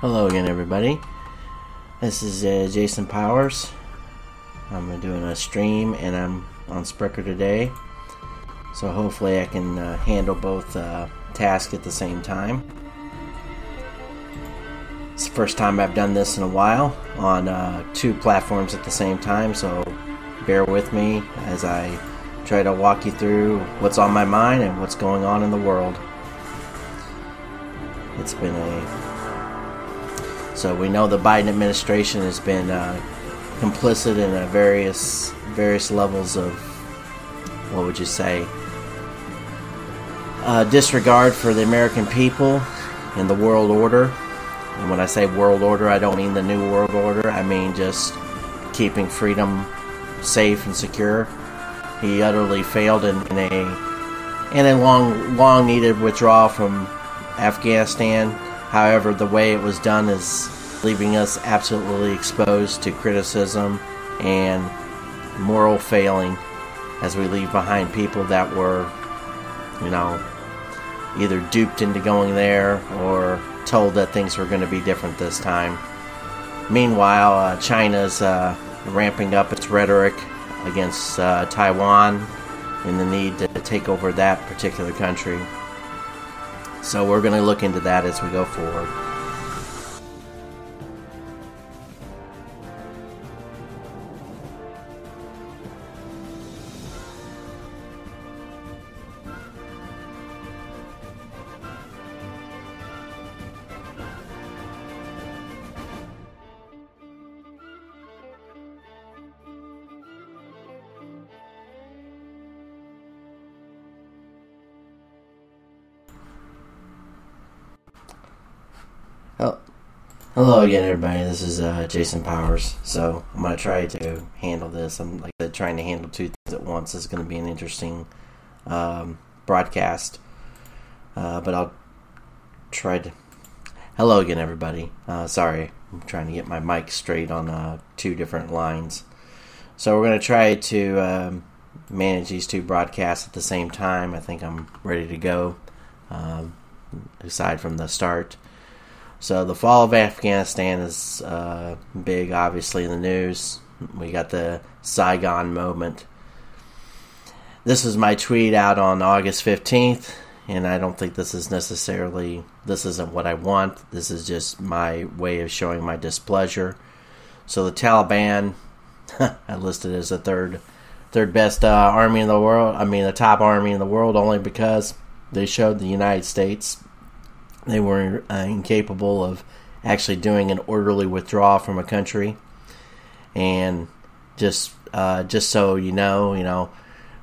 Hello again, everybody. This is uh, Jason Powers. I'm doing a stream and I'm on Spreaker today. So hopefully I can uh, handle both uh, tasks at the same time. It's the first time I've done this in a while on uh, two platforms at the same time, so bear with me as I try to walk you through what's on my mind and what's going on in the world. It's been a so we know the Biden administration has been uh, complicit in uh, various various levels of what would you say uh, disregard for the American people and the world order. And when I say world order, I don't mean the new world order. I mean just keeping freedom safe and secure. He utterly failed in, in a in a long long needed withdrawal from Afghanistan However, the way it was done is leaving us absolutely exposed to criticism and moral failing as we leave behind people that were, you know, either duped into going there or told that things were going to be different this time. Meanwhile, uh, China's uh, ramping up its rhetoric against uh, Taiwan and the need to take over that particular country. So we're going to look into that as we go forward. Hello again, everybody. This is uh, Jason Powers. So I'm gonna try to handle this. I'm like trying to handle two things at once. This is gonna be an interesting um, broadcast, uh, but I'll try to. Hello again, everybody. Uh, sorry, I'm trying to get my mic straight on uh, two different lines. So we're gonna try to um, manage these two broadcasts at the same time. I think I'm ready to go. Um, aside from the start. So the fall of Afghanistan is uh, big, obviously, in the news. We got the Saigon moment. This is my tweet out on August 15th, and I don't think this is necessarily, this isn't what I want. This is just my way of showing my displeasure. So the Taliban, I listed as the third, third best uh, army in the world. I mean, the top army in the world, only because they showed the United States they were uh, incapable of actually doing an orderly withdrawal from a country. And just uh, just so you know, you know,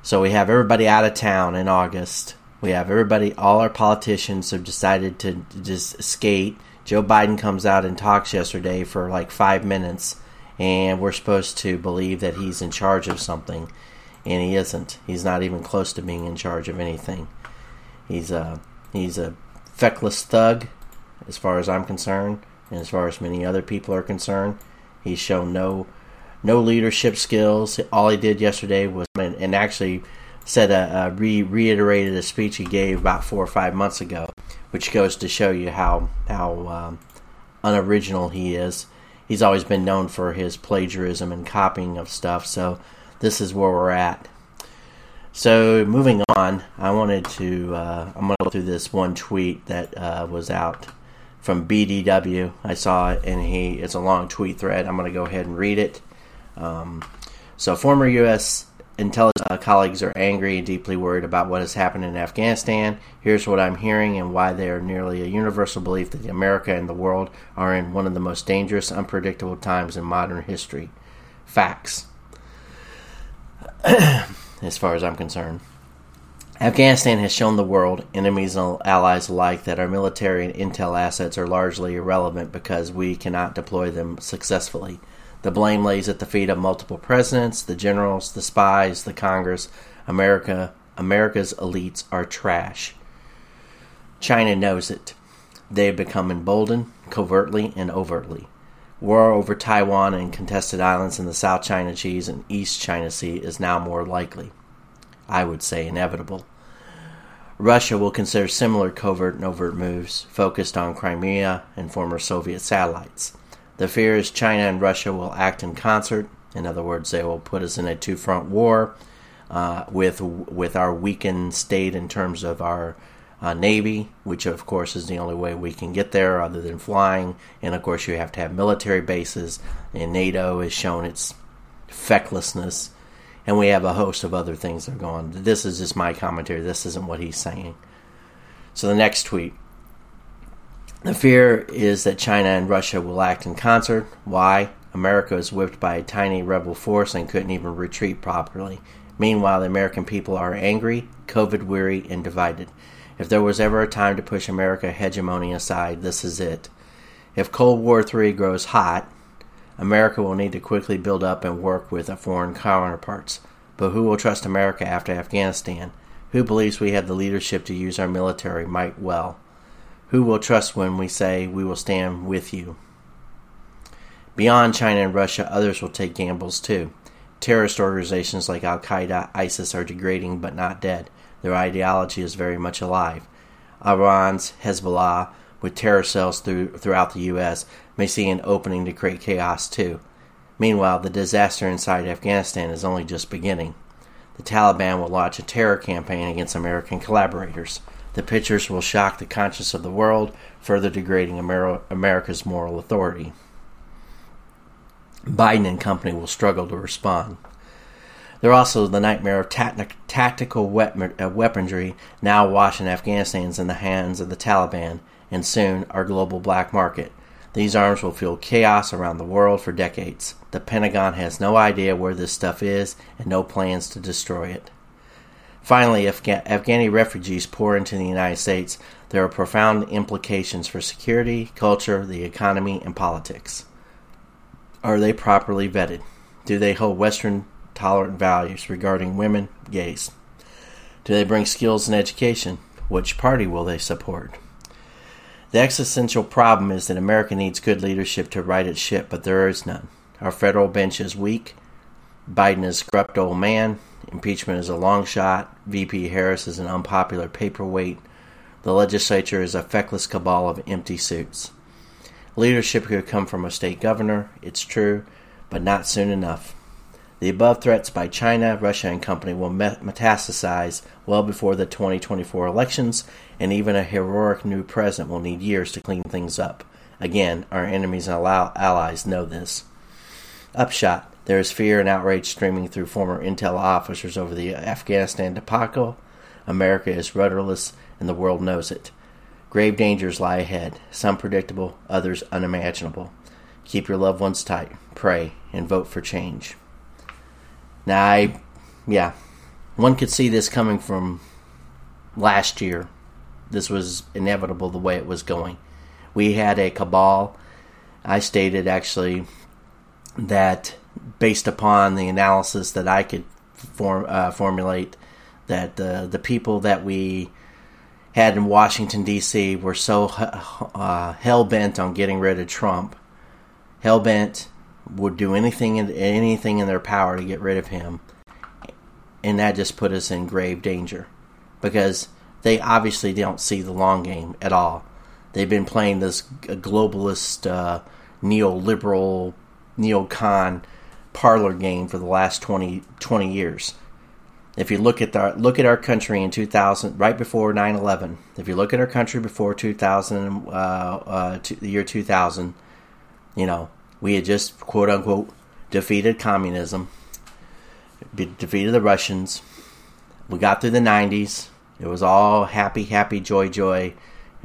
so we have everybody out of town in August. We have everybody, all our politicians have decided to just skate. Joe Biden comes out and talks yesterday for like five minutes, and we're supposed to believe that he's in charge of something, and he isn't. He's not even close to being in charge of anything. He's a he's a feckless thug, as far as I'm concerned, and as far as many other people are concerned. He's shown no no leadership skills. All he did yesterday was and, and actually said a, a re- reiterated a speech he gave about four or five months ago, which goes to show you how how um, unoriginal he is. He's always been known for his plagiarism and copying of stuff. So this is where we're at. So moving on, I wanted to uh, I'm going to go through this one tweet that uh, was out from BDW. I saw it, and he it's a long tweet thread. I'm going to go ahead and read it. Um, so former U.S. intelligence uh, colleagues are angry and deeply worried about what has happened in Afghanistan. Here's what I'm hearing and why they are nearly a universal belief that America and the world are in one of the most dangerous, unpredictable times in modern history. Facts. as far as I'm concerned. Afghanistan has shown the world, enemies and allies alike, that our military and intel assets are largely irrelevant because we cannot deploy them successfully. The blame lays at the feet of multiple presidents, the generals, the spies, the Congress. America, America's elites are trash. China knows it. They have become emboldened, covertly and overtly. War over Taiwan and contested islands in the South China Sea and East China Sea is now more likely. I would say inevitable. Russia will consider similar covert and overt moves focused on Crimea and former Soviet satellites. The fear is China and Russia will act in concert. In other words, they will put us in a two front war uh, with, with our weakened state in terms of our uh, Navy, which of course is the only way we can get there other than flying. And of course, you have to have military bases, and NATO has shown its fecklessness. And we have a host of other things that are going. This is just my commentary. This isn't what he's saying. So the next tweet. The fear is that China and Russia will act in concert. Why? America is whipped by a tiny rebel force and couldn't even retreat properly. Meanwhile, the American people are angry, COVID weary, and divided. If there was ever a time to push America hegemony aside, this is it. If Cold War III grows hot, America will need to quickly build up and work with foreign counterparts. But who will trust America after Afghanistan? Who believes we have the leadership to use our military might well? Who will trust when we say we will stand with you? Beyond China and Russia, others will take gambles too. Terrorist organizations like Al Qaeda, ISIS are degrading but not dead. Their ideology is very much alive. Iran's Hezbollah, with terror cells through, throughout the U.S., may see an opening to create chaos too. Meanwhile, the disaster inside Afghanistan is only just beginning. The Taliban will launch a terror campaign against American collaborators. The pictures will shock the conscience of the world, further degrading Amer- America's moral authority. Biden and company will struggle to respond. They're also the nightmare of tactical uh, weaponry now washing Afghanistan's in the hands of the Taliban and soon our global black market. These arms will fuel chaos around the world for decades. The Pentagon has no idea where this stuff is and no plans to destroy it. Finally, if Afghani refugees pour into the United States, there are profound implications for security, culture, the economy, and politics. Are they properly vetted? Do they hold Western tolerant values regarding women, gays? Do they bring skills and education? Which party will they support? The existential problem is that America needs good leadership to right its ship, but there is none. Our federal bench is weak. Biden is a corrupt old man. Impeachment is a long shot. VP Harris is an unpopular paperweight. The legislature is a feckless cabal of empty suits. Leadership could come from a state governor, it's true, but not soon enough. The above threats by China, Russia, and company will metastasize well before the 2024 elections, and even a heroic new president will need years to clean things up. Again, our enemies and allies know this. Upshot there is fear and outrage streaming through former intel officers over the Afghanistan debacle. America is rudderless, and the world knows it. Grave dangers lie ahead, some predictable, others unimaginable. Keep your loved ones tight, pray, and vote for change. Now, I, yeah, one could see this coming from last year. This was inevitable the way it was going. We had a cabal. I stated actually that based upon the analysis that I could form, uh, formulate, that uh, the people that we had in Washington D.C. were so uh, hell bent on getting rid of Trump, hell bent would do anything in, anything in their power to get rid of him, and that just put us in grave danger because they obviously don't see the long game at all. They've been playing this globalist, uh, neoliberal, neocon parlor game for the last 20, 20 years. If you look at the look at our country in 2000, right before 9/11, if you look at our country before 2000, uh, uh, the year 2000, you know we had just quote unquote defeated communism, defeated the Russians. We got through the 90s. It was all happy, happy, joy, joy.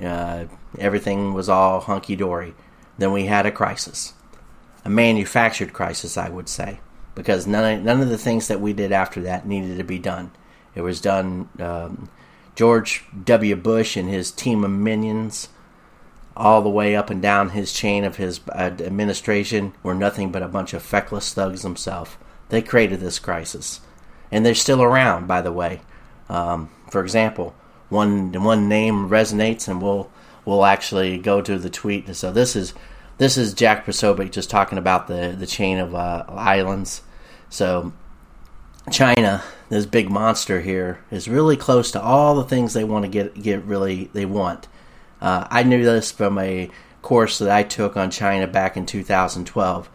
Uh, everything was all hunky dory. Then we had a crisis, a manufactured crisis, I would say, because none of, none of the things that we did after that needed to be done. It was done. Um, George W. Bush and his team of minions all the way up and down his chain of his uh, administration were nothing but a bunch of feckless thugs themselves. They created this crisis, and they're still around, by the way. Um, for example, one one name resonates, and we'll we'll actually go to the tweet. So this is this is Jack Posobiec just talking about the the chain of uh, islands. So China, this big monster here, is really close to all the things they want to get get really they want. Uh, I knew this from a course that I took on China back in 2012.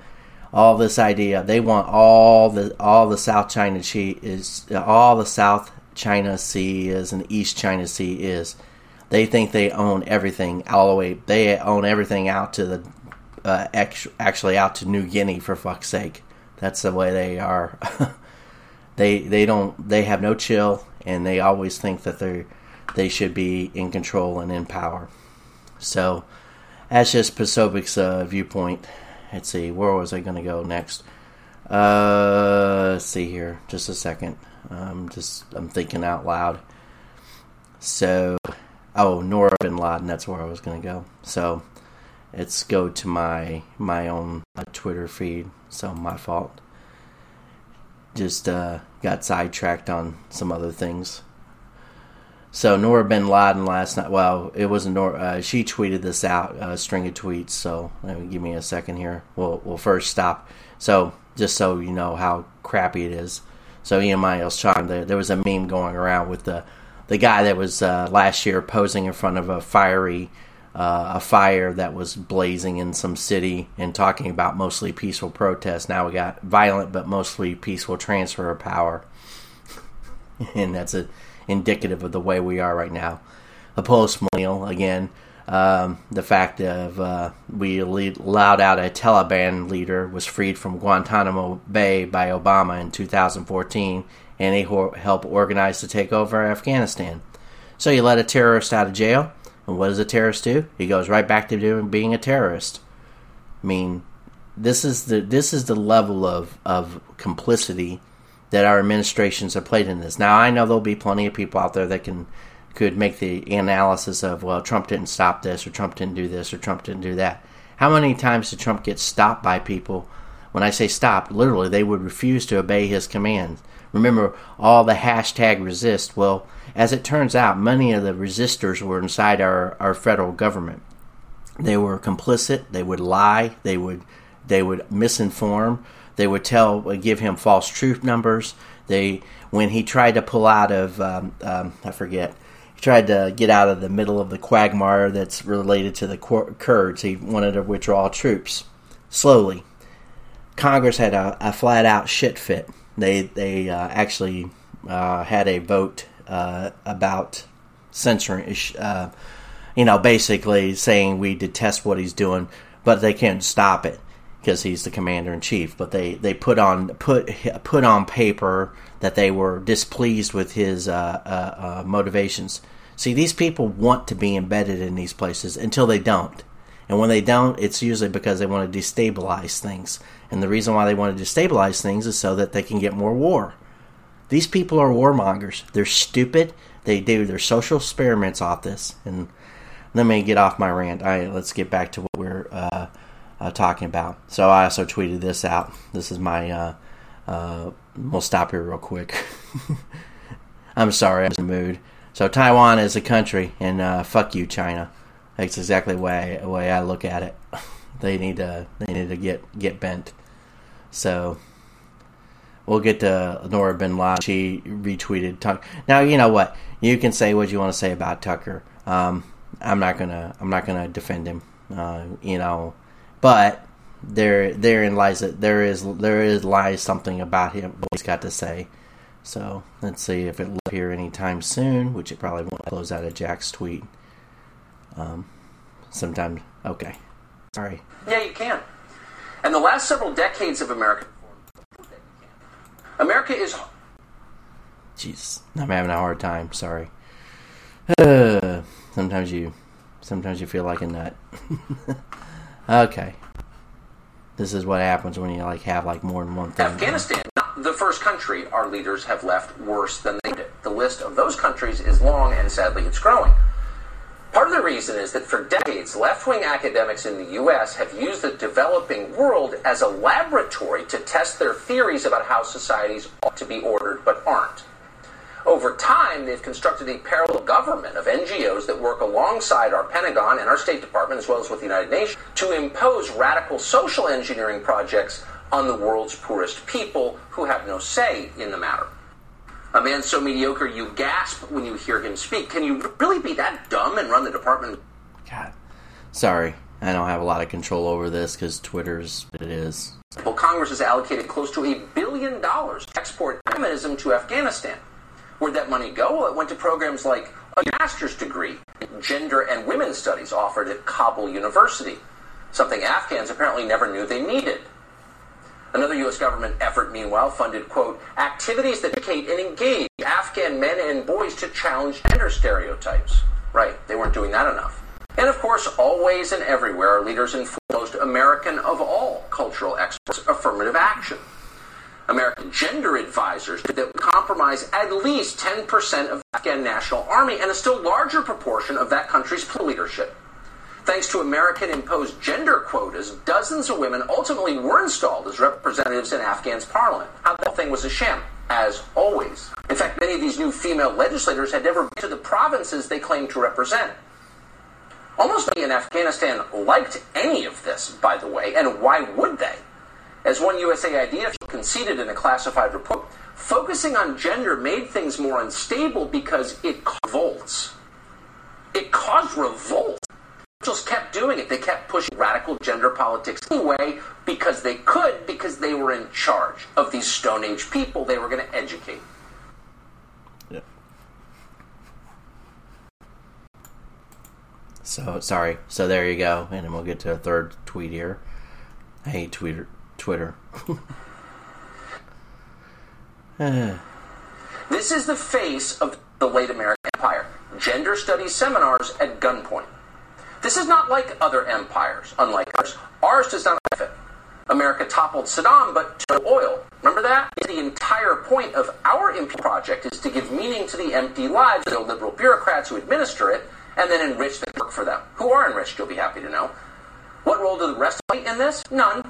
All this idea they want all the all the South China Sea is all the South China Sea is and East China Sea is. They think they own everything all the way. They own everything out to the uh, actually out to New Guinea for fuck's sake. That's the way they are. they they don't they have no chill and they always think that they they should be in control and in power. So that's just Posobiec's uh, viewpoint. Let's see, where was I going to go next? Uh, let's see here, just a second. I'm just I'm thinking out loud. So, oh, Nora Bin Laden. That's where I was going to go. So, let's go to my my own uh, Twitter feed. So my fault just uh, got sidetracked on some other things. So Nora Bin Laden last night. Well, it wasn't Nora. Uh, she tweeted this out, a string of tweets. So give me a second here. We'll we'll first stop. So just so you know how crappy it is. So Ian Miles Cheong, there, there was a meme going around with the the guy that was uh, last year posing in front of a fiery uh, a fire that was blazing in some city and talking about mostly peaceful protests. Now we got violent but mostly peaceful transfer of power. and that's a, indicative of the way we are right now. A post millennial, again, um, the fact of uh, we allowed out a Taliban leader was freed from Guantanamo Bay by Obama in 2014, and he helped organize the takeover of Afghanistan. So you let a terrorist out of jail and what does a terrorist do? He goes right back to doing being a terrorist. I mean, this is the this is the level of of complicity that our administrations have played in this. Now I know there'll be plenty of people out there that can could make the analysis of well Trump didn't stop this or Trump didn't do this or Trump didn't do that. How many times did Trump get stopped by people? When I say stopped, literally they would refuse to obey his commands. Remember all the hashtag resist. Well, as it turns out, many of the resistors were inside our, our federal government. They were complicit. They would lie. They would they would misinform. They would tell give him false truth numbers. They when he tried to pull out of um, um, I forget he tried to get out of the middle of the quagmire that's related to the Kurds. He wanted to withdraw troops slowly. Congress had a, a flat out shit fit. They they uh, actually uh, had a vote uh, about censoring, uh, you know, basically saying we detest what he's doing, but they can't stop it because he's the commander in chief. But they, they put on put put on paper that they were displeased with his uh, uh, uh, motivations. See, these people want to be embedded in these places until they don't. And when they don't, it's usually because they want to destabilize things. And the reason why they want to destabilize things is so that they can get more war. These people are warmongers. They're stupid. They do their social experiments off this. And let me get off my rant. All right, let's get back to what we're uh, uh, talking about. So I also tweeted this out. This is my. Uh, uh we'll stop here real quick. I'm sorry, I'm in the mood. So Taiwan is a country, and uh, fuck you, China. That's exactly the way the way I look at it. they need to they need to get get bent. So we'll get to Nora Bin Laden. She retweeted Tucker. Now you know what you can say what you want to say about Tucker. Um, I'm not gonna I'm not gonna defend him. Uh, you know, but there therein lies that there is there is lies something about him what he's got to say. So let's see if it will appear anytime soon, which it probably won't close out of Jack's tweet. Um, sometime okay. Sorry. Yeah, you can. And the last several decades of America America is. Jeez, I'm having a hard time. Sorry. Uh, sometimes you, sometimes you feel like a nut. okay. This is what happens when you like have like more than one thing. Afghanistan, the first country our leaders have left worse than they did. The list of those countries is long, and sadly, it's growing. Part of the reason is that for decades, left wing academics in the U.S. have used the developing world as a laboratory to test their theories about how societies ought to be ordered but aren't. Over time, they've constructed a parallel government of NGOs that work alongside our Pentagon and our State Department, as well as with the United Nations, to impose radical social engineering projects on the world's poorest people who have no say in the matter. A man so mediocre you gasp when you hear him speak. Can you really be that dumb and run the department? God. Sorry. I don't have a lot of control over this because Twitter's it is. Well, Congress has allocated close to a billion dollars to export feminism to Afghanistan. Where'd that money go? Well, it went to programs like a master's degree in gender and women's studies offered at Kabul University, something Afghans apparently never knew they needed. Another U.S. government effort, meanwhile, funded, quote, activities that educate and engage Afghan men and boys to challenge gender stereotypes. Right, they weren't doing that enough. And of course, always and everywhere are leaders most American of all cultural experts affirmative action. American gender advisors that would compromise at least 10% of the Afghan National Army and a still larger proportion of that country's leadership. Thanks to American imposed gender quotas, dozens of women ultimately were installed as representatives in Afghan's parliament. How the thing was a sham, as always. In fact, many of these new female legislators had never been to the provinces they claimed to represent. Almost nobody in Afghanistan liked any of this, by the way, and why would they? As one USAID conceded in a classified report, focusing on gender made things more unstable because it caused revolts. It caused revolt. Just kept doing it. They kept pushing radical gender politics anyway because they could, because they were in charge of these Stone Age people they were going to educate. Yeah. So sorry. So there you go, and then we'll get to a third tweet here. I hate Twitter. Twitter. Mm-hmm. This is the face of the late American Empire. Gender studies seminars at gunpoint. This is not like other empires, unlike ours. Ours does not benefit. America toppled Saddam, but to oil. Remember that? The entire point of our imperial project is to give meaning to the empty lives of the liberal bureaucrats who administer it, and then enrich the work for them. Who are enriched, you'll be happy to know. What role do the rest play in this? None.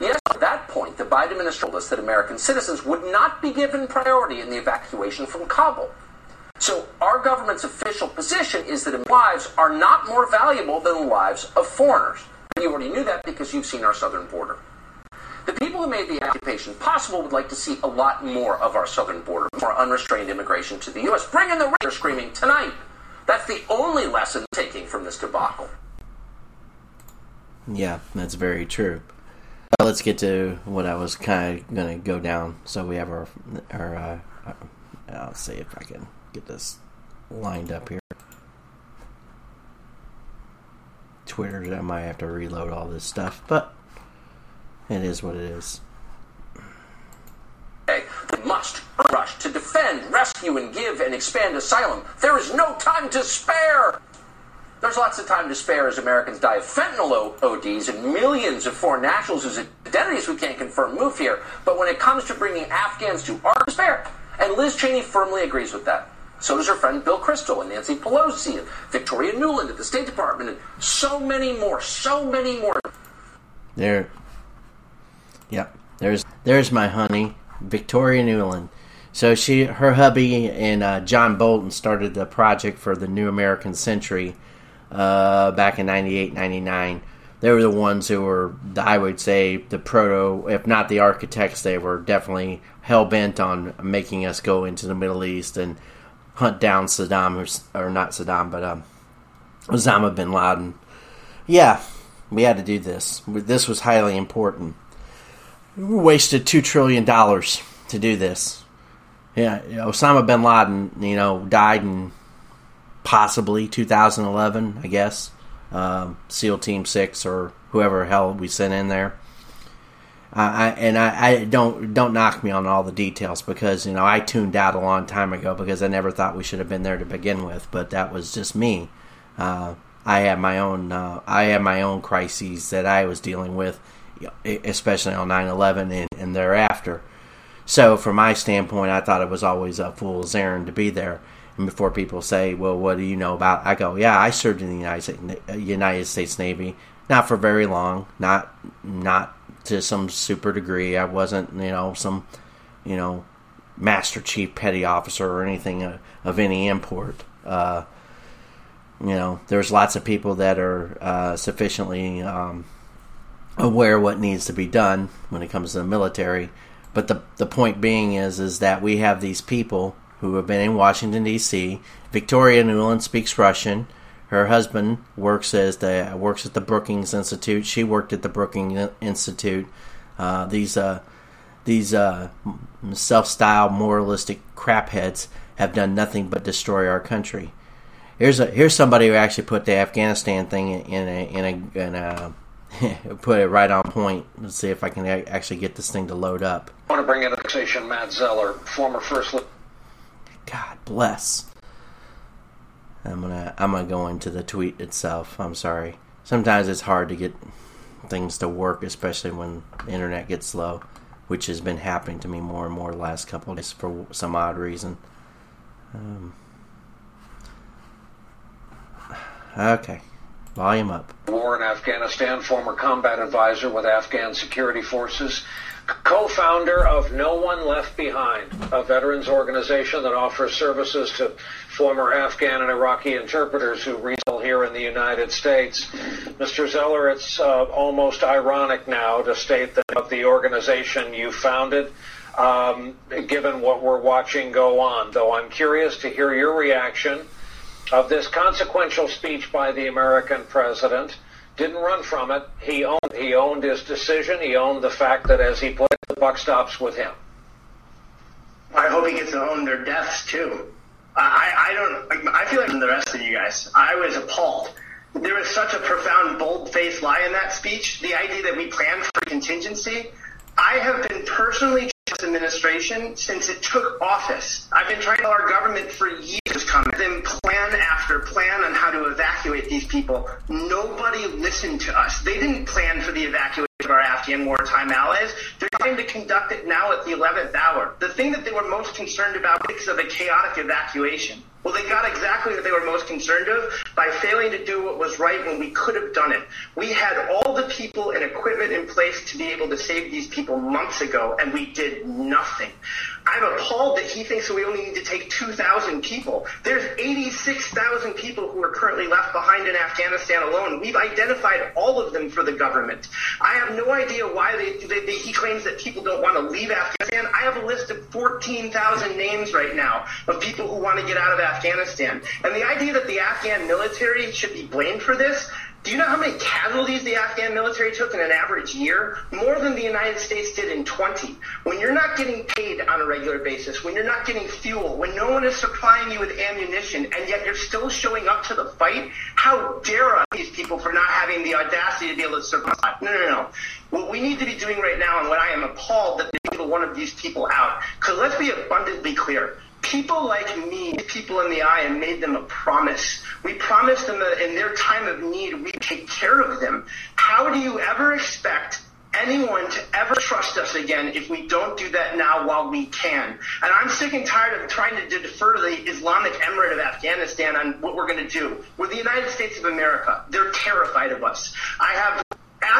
Yes, at that point, the Biden administration told us that American citizens would not be given priority in the evacuation from Kabul. So our government's official position is that lives are not more valuable than the lives of foreigners. You already knew that because you've seen our southern border. The people who made the occupation possible would like to see a lot more of our southern border, more unrestrained immigration to the U.S. Bring in the they're screaming tonight. That's the only lesson taking from this debacle. Yeah, that's very true. Let's get to what I was kind of going to go down. So we have our, our uh, uh, I'll see if I can get this lined up here. Twitter, I might have to reload all this stuff, but it is what it is. They must rush to defend, rescue, and give and expand asylum. There is no time to spare. There's lots of time to spare as Americans die of fentanyl ODs and millions of foreign nationals whose identities we can't confirm move here. But when it comes to bringing Afghans to our despair, and Liz Cheney firmly agrees with that. So does her friend Bill Kristol and Nancy Pelosi and Victoria Nuland at the State Department and so many more, so many more. There. Yep. There's there's my honey, Victoria Nuland. So she, her hubby, and uh, John Bolton started the project for the New American Century uh, back in 98, 99. They were the ones who were, I would say, the proto, if not the architects, they were definitely hell bent on making us go into the Middle East and hunt down Saddam, or, or not Saddam, but um, Osama bin Laden. Yeah, we had to do this. This was highly important. We wasted $2 trillion to do this. Yeah, Osama bin Laden, you know, died in possibly 2011, I guess. Um, SEAL Team Six or whoever hell we sent in there. Uh, I, and I, I, don't don't knock me on all the details because you know I tuned out a long time ago because I never thought we should have been there to begin with. But that was just me. Uh, I had my own uh, I had my own crises that I was dealing with, especially on 9/11 and, and thereafter. So from my standpoint, I thought it was always a fool's errand to be there. And before people say, "Well, what do you know about?" I go, "Yeah, I served in the United States, United States Navy, not for very long, not not to some super degree. I wasn't, you know, some, you know, Master Chief Petty Officer or anything of, of any import. Uh, you know, there's lots of people that are uh, sufficiently um, aware what needs to be done when it comes to the military. But the the point being is is that we have these people who have been in Washington D.C. Victoria Nuland speaks Russian. Her husband works as the works at the Brookings Institute. She worked at the Brookings Institute. Uh, these uh, these uh, self-styled moralistic crapheads have done nothing but destroy our country. Here's a here's somebody who actually put the Afghanistan thing in a in a, in a put it right on point. Let's see if I can actually get this thing to load up. I want to bring in annexation Matt Zeller, former first. God bless. I'm gonna I'm gonna go into the tweet itself. I'm sorry. Sometimes it's hard to get things to work, especially when the internet gets slow, which has been happening to me more and more the last couple days for some odd reason. Um, okay. Volume up. War in Afghanistan, former combat advisor with Afghan security forces, co founder of No One Left Behind, a veterans organization that offers services to former Afghan and Iraqi interpreters who reside here in the United States. Mr. Zeller, it's uh, almost ironic now to state that of the organization you founded. Um, given what we're watching go on, though I'm curious to hear your reaction of this consequential speech by the American president. Didn't run from it. He owned he owned his decision. He owned the fact that, as he put it, the buck stops with him. I hope he gets to own their deaths too. I, I don't. I feel like the rest of you guys. I was appalled. There was such a profound, bold-faced lie in that speech. The idea that we planned for contingency. I have been personally this administration since it took office. I've been trying to tell our government for years come them plan after plan on how to evacuate these people. Nobody listened to us. They didn't plan for the evacuation of our Afghan wartime allies. They're trying to conduct it now at the 11th hour. The thing that they were most concerned about is of a chaotic evacuation. Well, they got exactly what they were most concerned of by failing to do what was right when we could have done it. We had all the people and equipment in place to be able to save these people months ago, and we did nothing. I'm appalled that he thinks that we only need to take 2,000 people. There's 86,000 people who are currently left behind in Afghanistan alone. We've identified all of them for the government. I have no idea why they, they, they, he claims that people don't want to leave Afghanistan. I have a list of 14,000 names right now of people who want to get out of Afghanistan. And the idea that the Afghan military should be blamed for this, do you know how many casualties the Afghan military took in an average year? More than the United States did in 20. When you're not getting paid on a regular basis, when you're not getting fuel, when no one is supplying you with ammunition, and yet you're still showing up to the fight, how dare these people for not having the audacity to be able to survive? No, no, no. What we need to be doing right now, and what I am appalled that they people one of these people out, because let's be abundantly clear people like me, people in the eye, and made them a promise. We promised them that in their time of need, we take care of them. How do you ever expect anyone to ever trust us again if we don't do that now while we can. And I'm sick and tired of trying to defer to the Islamic Emirate of Afghanistan on what we're going to do. We're the United States of America. They're terrified of us. I have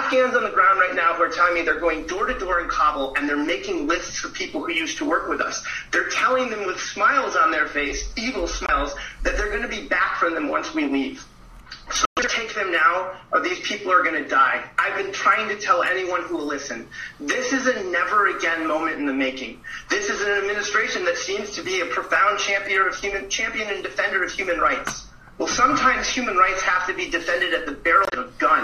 Afghans on the ground right now who are telling me they're going door to door in Kabul and they're making lists of people who used to work with us. They're telling them with smiles on their face, evil smiles, that they're going to be back from them once we leave. So take them now, or these people are going to die. I've been trying to tell anyone who will listen. This is a never again moment in the making. This is an administration that seems to be a profound champion of human, champion and defender of human rights. Well, sometimes human rights have to be defended at the barrel of a gun.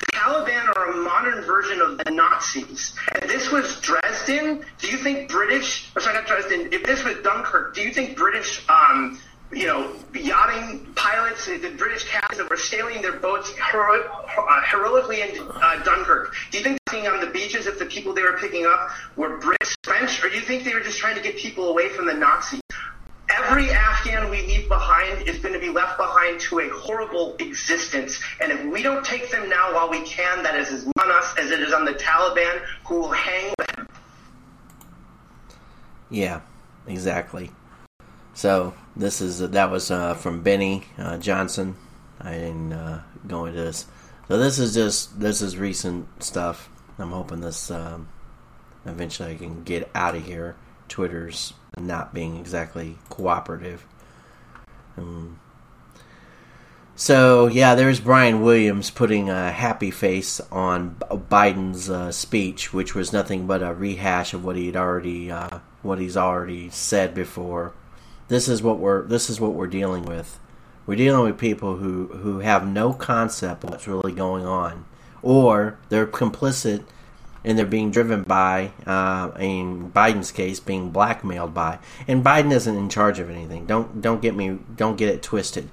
The Taliban are a modern version of the Nazis. And this was Dresden. Do you think British, or sorry, not Dresden, if this was Dunkirk, do you think British, um, you know, yachting pilots, the British captains that were sailing their boats hero- uh, heroically in uh, Dunkirk, do you think being on the beaches if the people they were picking up were British, French, or do you think they were just trying to get people away from the Nazis? Every Afghan we leave behind is going to be left behind to a horrible existence. And if we don't take them now while we can, that is as on us as it is on the Taliban who will hang them. Yeah, exactly. So this is that was uh, from Benny uh, Johnson. I didn't uh, go into this. So this is just this is recent stuff. I'm hoping this um, eventually I can get out of here. Twitter's not being exactly cooperative. Um, So yeah, there's Brian Williams putting a happy face on Biden's uh, speech, which was nothing but a rehash of what he'd already uh, what he's already said before. This is what we're this is what we're dealing with. We're dealing with people who who have no concept of what's really going on, or they're complicit and they're being driven by, uh, in Biden's case, being blackmailed by. And Biden isn't in charge of anything. Don't don't get me don't get it twisted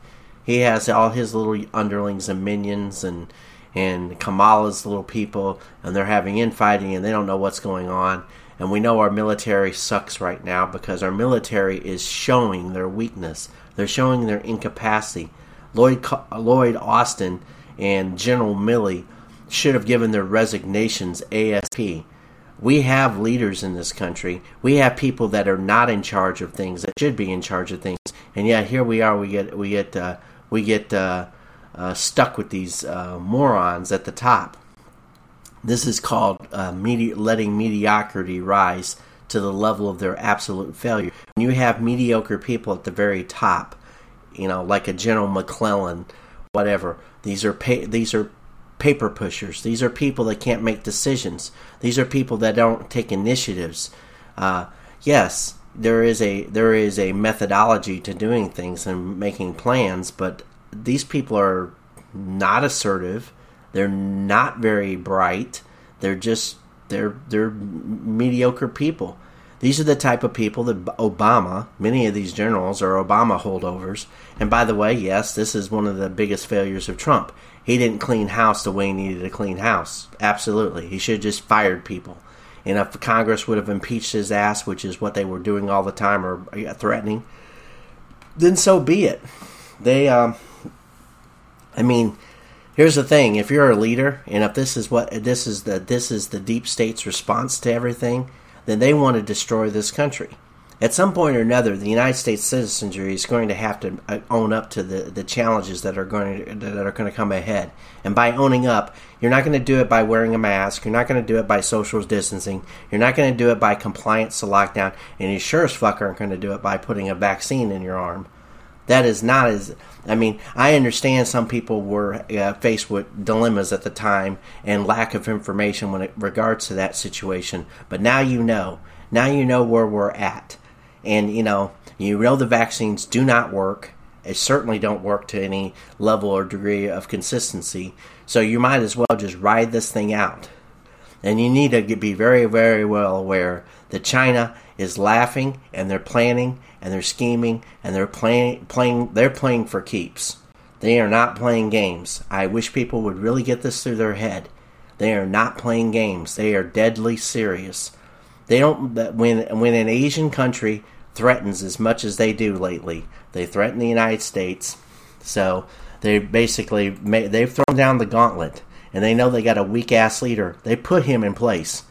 he has all his little underlings and minions and and Kamala's little people, and they're having infighting, and they don't know what's going on. And we know our military sucks right now because our military is showing their weakness. They're showing their incapacity. Lloyd Lloyd Austin and General Milley should have given their resignations ASP. We have leaders in this country. We have people that are not in charge of things that should be in charge of things, and yet here we are. We get we get uh, we get uh, uh, stuck with these uh, morons at the top. This is called uh, medi- letting mediocrity rise to the level of their absolute failure. When you have mediocre people at the very top, you know, like a General McClellan, whatever. These are these are paper pushers. These are people that can't make decisions. These are people that don't take initiatives. Uh, yes, there is a there is a methodology to doing things and making plans, but these people are not assertive. They're not very bright. They're just they're they're mediocre people. These are the type of people that Obama, many of these generals are Obama holdovers. And by the way, yes, this is one of the biggest failures of Trump. He didn't clean house the way he needed to clean house. Absolutely. He should have just fired people. And if Congress would have impeached his ass, which is what they were doing all the time or threatening, then so be it. They, um, I mean, here's the thing: if you're a leader, and if this is what this is the this is the deep state's response to everything, then they want to destroy this country at some point or another, the United States citizenry is going to have to uh, own up to the, the challenges that are going to, that are going to come ahead. And by owning up, you're not going to do it by wearing a mask. You're not going to do it by social distancing. You're not going to do it by compliance to lockdown. And you sure as fuck aren't going to do it by putting a vaccine in your arm. That is not as. I mean, I understand some people were uh, faced with dilemmas at the time and lack of information when it regards to that situation. But now you know. Now you know where we're at and you know you know the vaccines do not work. It certainly don't work to any level or degree of consistency. So you might as well just ride this thing out. And you need to be very very well aware that china is laughing and they're planning and they're scheming and they're playing playing they're playing for keeps. They are not playing games. I wish people would really get this through their head. They are not playing games. They are deadly serious they don't when when an asian country threatens as much as they do lately. They threaten the United States, so they basically they've thrown down the gauntlet, and they know they got a weak ass leader. They put him in place.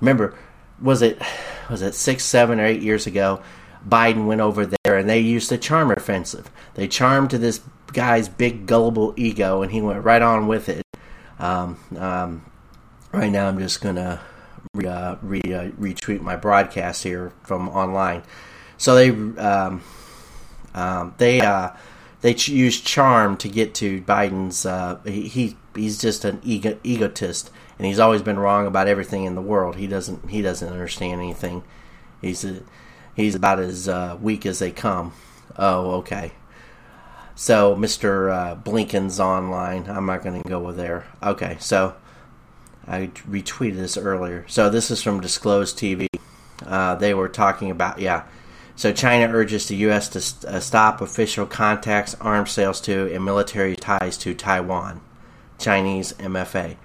Remember, was it was it six, seven, or eight years ago? Biden went over there and they used the charm offensive. They charmed to this guy's big gullible ego, and he went right on with it. Um, um, right now, I'm just gonna re, uh, re, uh, retweet my broadcast here from online. So they um, um, they uh, they ch- use charm to get to Biden's. Uh, he, he's just an ego- egotist, and he's always been wrong about everything in the world. He doesn't he doesn't understand anything. He's a, he's about as uh, weak as they come. Oh, okay. So Mr. Uh, Blinken's online. I'm not going to go there. Okay, so I retweeted this earlier. So this is from Disclose TV. Uh, they were talking about yeah so China urges the U.S. to uh, stop official contacts, arms sales to, and military ties to Taiwan. Chinese MFA.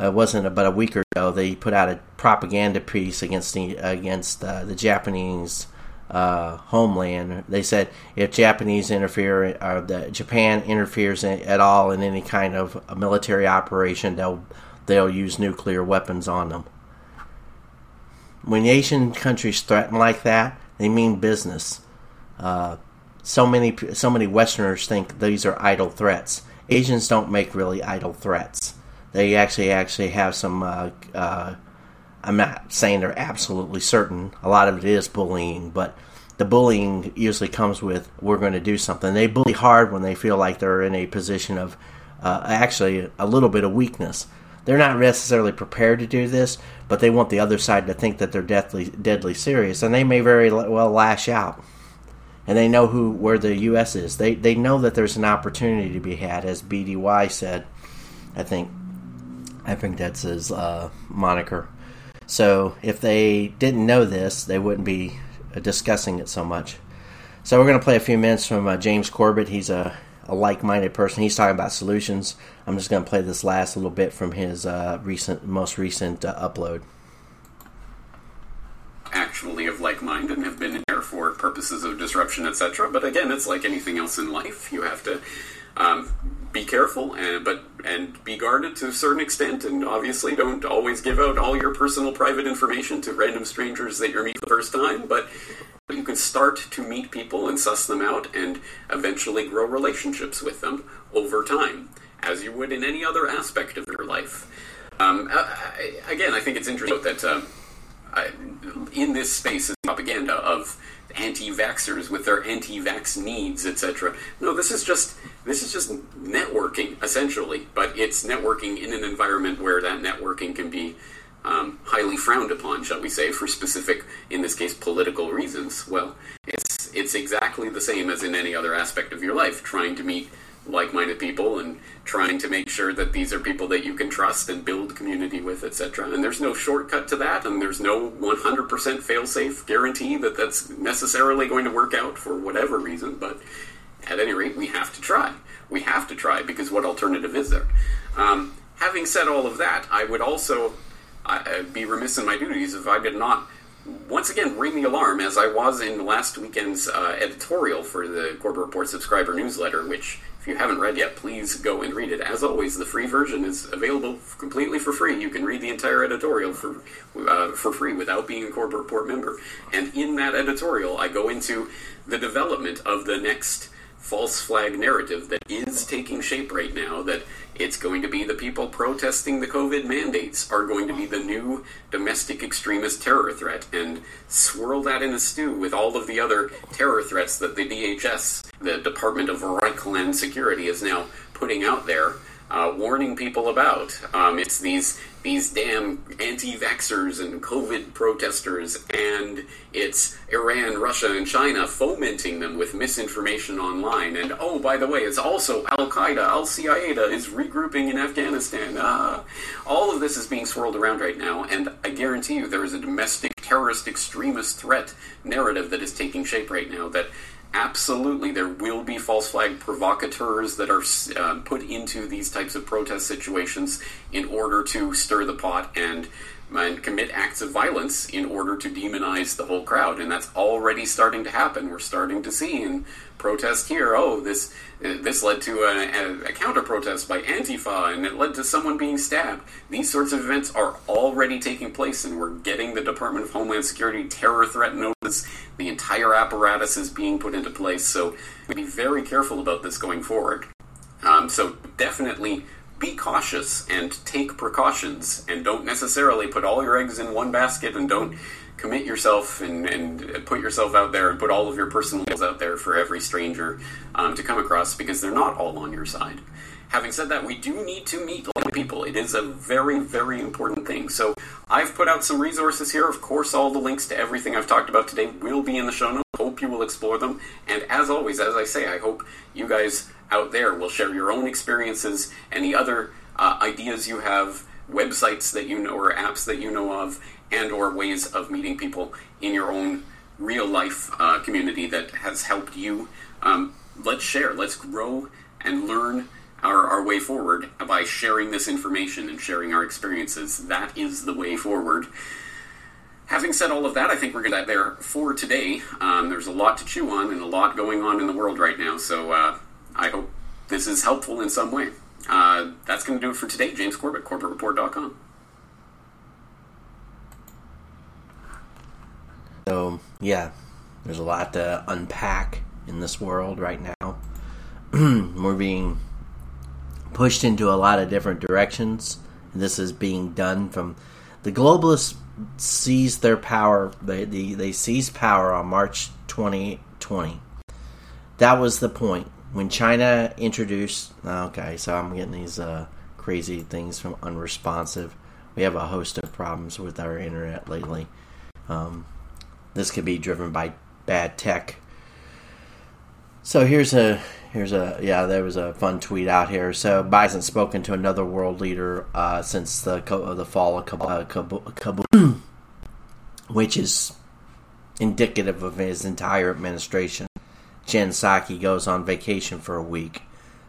It wasn't about a week ago they put out a propaganda piece against the against uh, the Japanese uh, homeland. They said if Japanese interfere or the Japan interferes in, at all in any kind of military operation, they'll they'll use nuclear weapons on them. When Asian countries threaten like that, they mean business. Uh, so many so many Westerners think these are idle threats. Asians don't make really idle threats. They actually actually have some. Uh, uh, I'm not saying they're absolutely certain. A lot of it is bullying, but the bullying usually comes with we're going to do something. They bully hard when they feel like they're in a position of uh, actually a little bit of weakness. They're not necessarily prepared to do this, but they want the other side to think that they're deadly, deadly serious, and they may very well lash out. And they know who where the U.S. is. They they know that there's an opportunity to be had, as BDY said. I think I think that's his uh, moniker. So if they didn't know this, they wouldn't be discussing it so much. So we're going to play a few minutes from uh, James Corbett. He's a, a, like-minded person. He's talking about solutions. I'm just going to play this last little bit from his uh, recent, most recent uh, upload. Actually, of like mind and have been in there for purposes of disruption, etc. But again, it's like anything else in life. You have to um, be careful, and but and be guarded to a certain extent, and obviously don't always give out all your personal private information to random strangers that you're meeting the first time. But you can start to meet people and suss them out, and eventually grow relationships with them over time, as you would in any other aspect of your life. Um, I, again, I think it's interesting that uh, I, in this space is propaganda of anti-vaxxers with their anti-vax needs, etc. No, this is just this is just networking essentially, but it's networking in an environment where that networking can be um, highly frowned upon, shall we say, for specific, in this case, political reasons. Well, it's it's exactly the same as in any other aspect of your life, trying to meet like-minded people and trying to make sure that these are people that you can trust and build community with etc and there's no shortcut to that and there's no 100% fail-safe guarantee that that's necessarily going to work out for whatever reason but at any rate we have to try. We have to try because what alternative is there? Um, having said all of that i would also uh, be remiss in my duties if i did not once again ring the alarm as I was in last weekend's uh, editorial for the Corbett Report subscriber newsletter, which if you haven't read yet, please go and read it. As always, the free version is available completely for free. You can read the entire editorial for uh, for free without being a Corbett Report member. And in that editorial, I go into the development of the next false flag narrative that is taking shape right now that it's going to be the people protesting the COVID mandates are going to be the new domestic extremist terror threat and swirl that in a stew with all of the other terror threats that the DHS, the Department of Reichland Security, is now putting out there uh, warning people about. Um, it's these these damn anti-vaxxers and COVID protesters, and it's Iran, Russia, and China fomenting them with misinformation online. And oh, by the way, it's also Al Qaeda, Al Qaeda is regrouping in Afghanistan. Uh, all of this is being swirled around right now, and I guarantee you there is a domestic terrorist extremist threat narrative that is taking shape right now that absolutely there will be false flag provocateurs that are uh, put into these types of protest situations in order to stir the pot and and commit acts of violence in order to demonize the whole crowd. And that's already starting to happen. We're starting to see in protest here oh this this led to a, a, a counter protest by antifa and it led to someone being stabbed. These sorts of events are already taking place and we're getting the department of homeland security terror threat notice. The entire apparatus is being put into place so be very careful about this going forward. Um, so definitely be cautious and take precautions and don't necessarily put all your eggs in one basket and don't commit yourself and, and put yourself out there and put all of your personal goals out there for every stranger um, to come across because they're not all on your side. Having said that, we do need to meet like people. It is a very, very important thing. So I've put out some resources here. Of course, all the links to everything I've talked about today will be in the show notes. Hope you will explore them. And as always, as I say, I hope you guys out there will share your own experiences, any other uh, ideas you have, websites that you know or apps that you know of, and or ways of meeting people in your own real life uh, community that has helped you. Um, let's share. Let's grow and learn our, our way forward by sharing this information and sharing our experiences. That is the way forward. Having said all of that, I think we're going to there for today. Um, there's a lot to chew on and a lot going on in the world right now, so uh, I hope this is helpful in some way. Uh, that's going to do it for today. James Corbett, CorbettReport.com. So, yeah, there's a lot to unpack in this world right now. We're being pushed into a lot of different directions. This is being done from the globalists seize their power. They, they, they seized power on March 2020. That was the point. When China introduced. Okay, so I'm getting these uh, crazy things from unresponsive. We have a host of problems with our internet lately. Um, this could be driven by bad tech. So here's a here's a yeah there was a fun tweet out here. So Biden's spoken to another world leader uh, since the the fall of Kabul, Kabul, which is indicative of his entire administration. Jen Psaki goes on vacation for a week.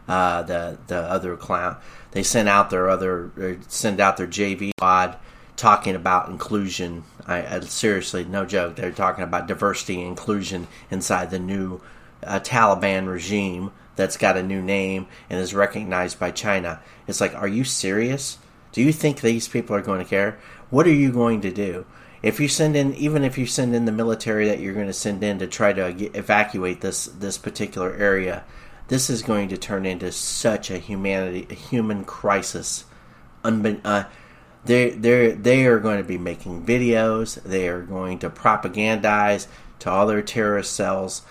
Uh, the the other clown they sent out their other send out their JV squad talking about inclusion. I, I, seriously, no joke. They're talking about diversity and inclusion inside the new uh, Taliban regime that's got a new name and is recognized by China. It's like, are you serious? Do you think these people are going to care? What are you going to do? If you send in, even if you send in the military that you're going to send in to try to evacuate this this particular area, this is going to turn into such a humanity, a human crisis. Unbe- uh, they they they are going to be making videos. They are going to propagandize to all their terrorist cells.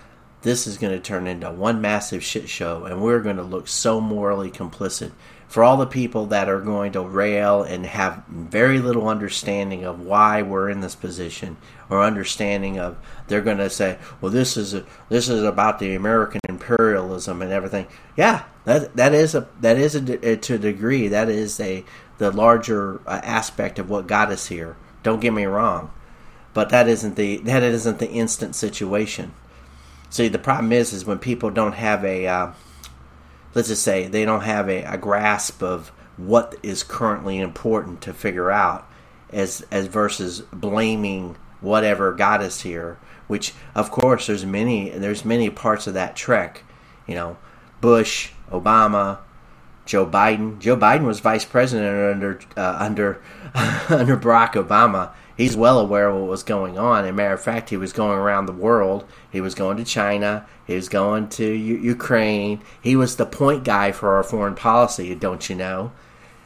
This is going to turn into one massive shit show, and we're going to look so morally complicit. For all the people that are going to rail and have very little understanding of why we're in this position, or understanding of they're going to say, "Well, this is a, this is about the American imperialism and everything." Yeah, that that is a that is a, to a degree that is a the larger uh, aspect of what got us here. Don't get me wrong, but that isn't the that isn't the instant situation. See, the problem is is when people don't have a uh, let's just say they don't have a, a grasp of what is currently important to figure out, as as versus blaming whatever got us here. Which, of course, there's many there's many parts of that trek. You know, Bush, Obama, Joe Biden. Joe Biden was vice president under uh, under under Barack Obama. He's well aware of what was going on. As a matter of fact, he was going around the world. He was going to China. He was going to U- Ukraine. He was the point guy for our foreign policy, don't you know?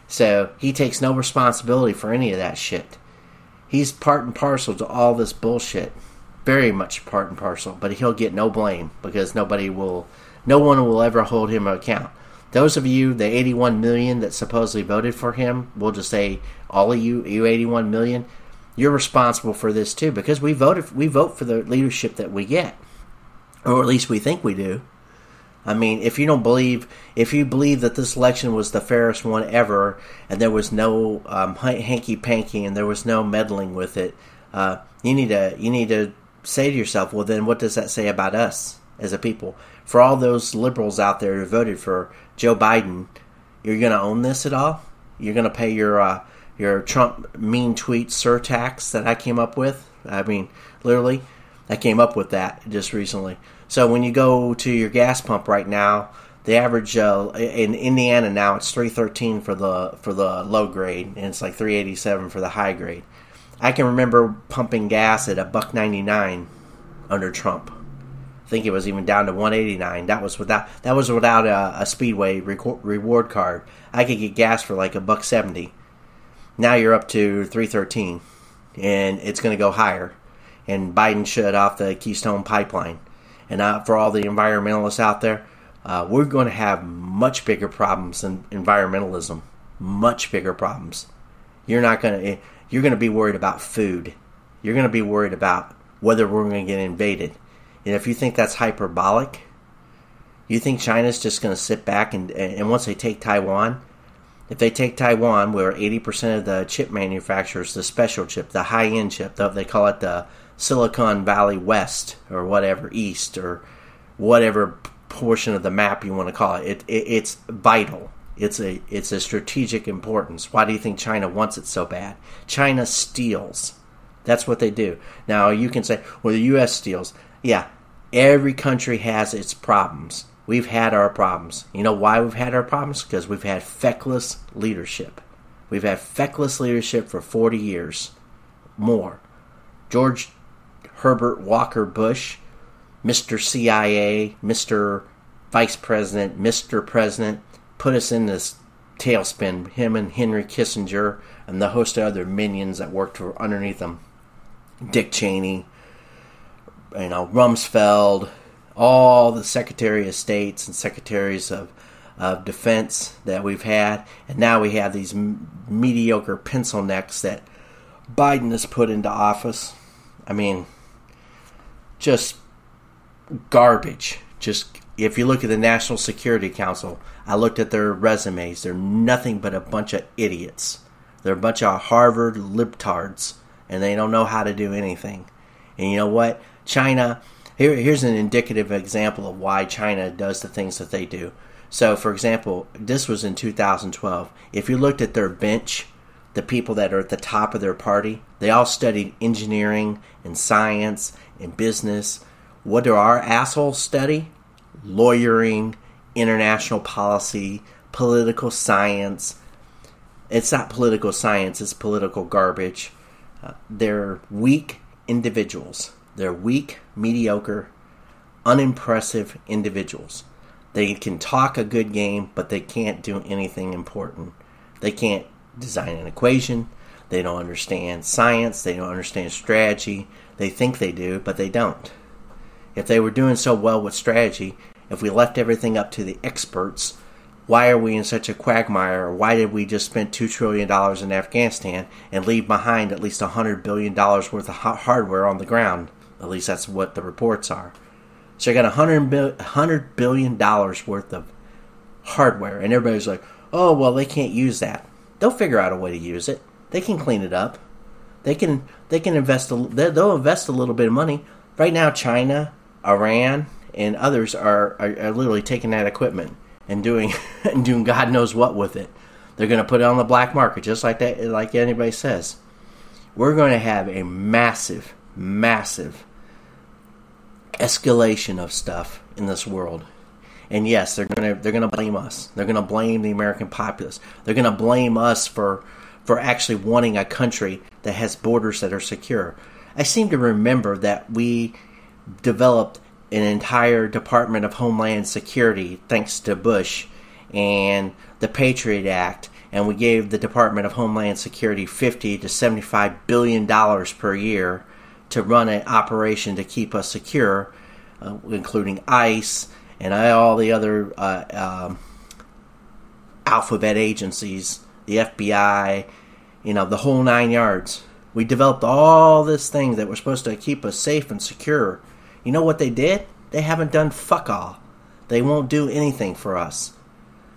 So he takes no responsibility for any of that shit. He's part and parcel to all this bullshit. Very much part and parcel, but he'll get no blame because nobody will, no one will ever hold him account. Those of you, the 81 million that supposedly voted for him, we'll just say all of you, you 81 million, you're responsible for this too because we voted. We vote for the leadership that we get, or at least we think we do. I mean, if you don't believe, if you believe that this election was the fairest one ever, and there was no um, hanky panky and there was no meddling with it, uh, you need to you need to say to yourself, well, then what does that say about us as a people? For all those liberals out there who voted for Joe Biden, you're going to own this at all? You're going to pay your uh, your Trump mean tweet surtax that I came up with? I mean, literally, I came up with that just recently. So when you go to your gas pump right now, the average uh, in Indiana now it's 313 for the for the low grade and it's like 387 for the high grade. I can remember pumping gas at a buck 99 under Trump. I think it was even down to 189. That was without that was without a, a Speedway reward card. I could get gas for like a buck 70. Now you're up to 313, and it's going to go higher. And Biden shut off the Keystone Pipeline. And uh, for all the environmentalists out there, uh, we're going to have much bigger problems than environmentalism. Much bigger problems. You're not going to. You're going to be worried about food. You're going to be worried about whether we're going to get invaded and if you think that's hyperbolic, you think China's just going to sit back and and once they take Taiwan, if they take Taiwan, where 80% of the chip manufacturers, the special chip, the high end chip, they call it the Silicon Valley West or whatever, East or whatever portion of the map you want to call it, it, it it's vital. It's a it's a strategic importance. Why do you think China wants it so bad? China steals. That's what they do. Now you can say, well, the U.S. steals. Yeah, Every country has its problems. We've had our problems. You know why we've had our problems? Because we've had feckless leadership. We've had feckless leadership for 40 years. More. George Herbert Walker Bush, Mr. CIA, Mr. Vice President, Mr. President, put us in this tailspin. Him and Henry Kissinger and the host of other minions that worked underneath them. Dick Cheney, you know, Rumsfeld, all the Secretary of States and Secretaries of, of Defense that we've had, and now we have these m- mediocre pencil necks that Biden has put into office. I mean, just garbage. Just if you look at the National Security Council, I looked at their resumes. They're nothing but a bunch of idiots. They're a bunch of Harvard libtards, and they don't know how to do anything. And you know what? China. Here, here's an indicative example of why China does the things that they do. So, for example, this was in 2012. If you looked at their bench, the people that are at the top of their party, they all studied engineering and science and business. What do our assholes study? Lawyering, international policy, political science. It's not political science, it's political garbage. They're weak individuals. They're weak, mediocre, unimpressive individuals. They can talk a good game, but they can't do anything important. They can't design an equation. They don't understand science. They don't understand strategy. They think they do, but they don't. If they were doing so well with strategy, if we left everything up to the experts, why are we in such a quagmire? Why did we just spend $2 trillion in Afghanistan and leave behind at least $100 billion worth of hardware on the ground? At least that's what the reports are. So you got $100 billion worth of hardware, and everybody's like, oh, well, they can't use that. They'll figure out a way to use it. They can clean it up. They can they can invest a, they'll invest a little bit of money. Right now, China, Iran, and others are, are, are literally taking that equipment and doing and doing God knows what with it. They're going to put it on the black market, just like that, like anybody says. We're going to have a massive, massive escalation of stuff in this world. And yes, they're gonna they're gonna blame us. They're gonna blame the American populace. They're gonna blame us for for actually wanting a country that has borders that are secure. I seem to remember that we developed an entire Department of Homeland Security thanks to Bush and the Patriot Act, and we gave the Department of Homeland Security 50 to 75 billion dollars per year to run an operation to keep us secure, uh, including ICE and all the other uh, um, alphabet agencies, the FBI, you know, the whole nine yards. We developed all this thing that was supposed to keep us safe and secure. You know what they did? They haven't done fuck all. They won't do anything for us.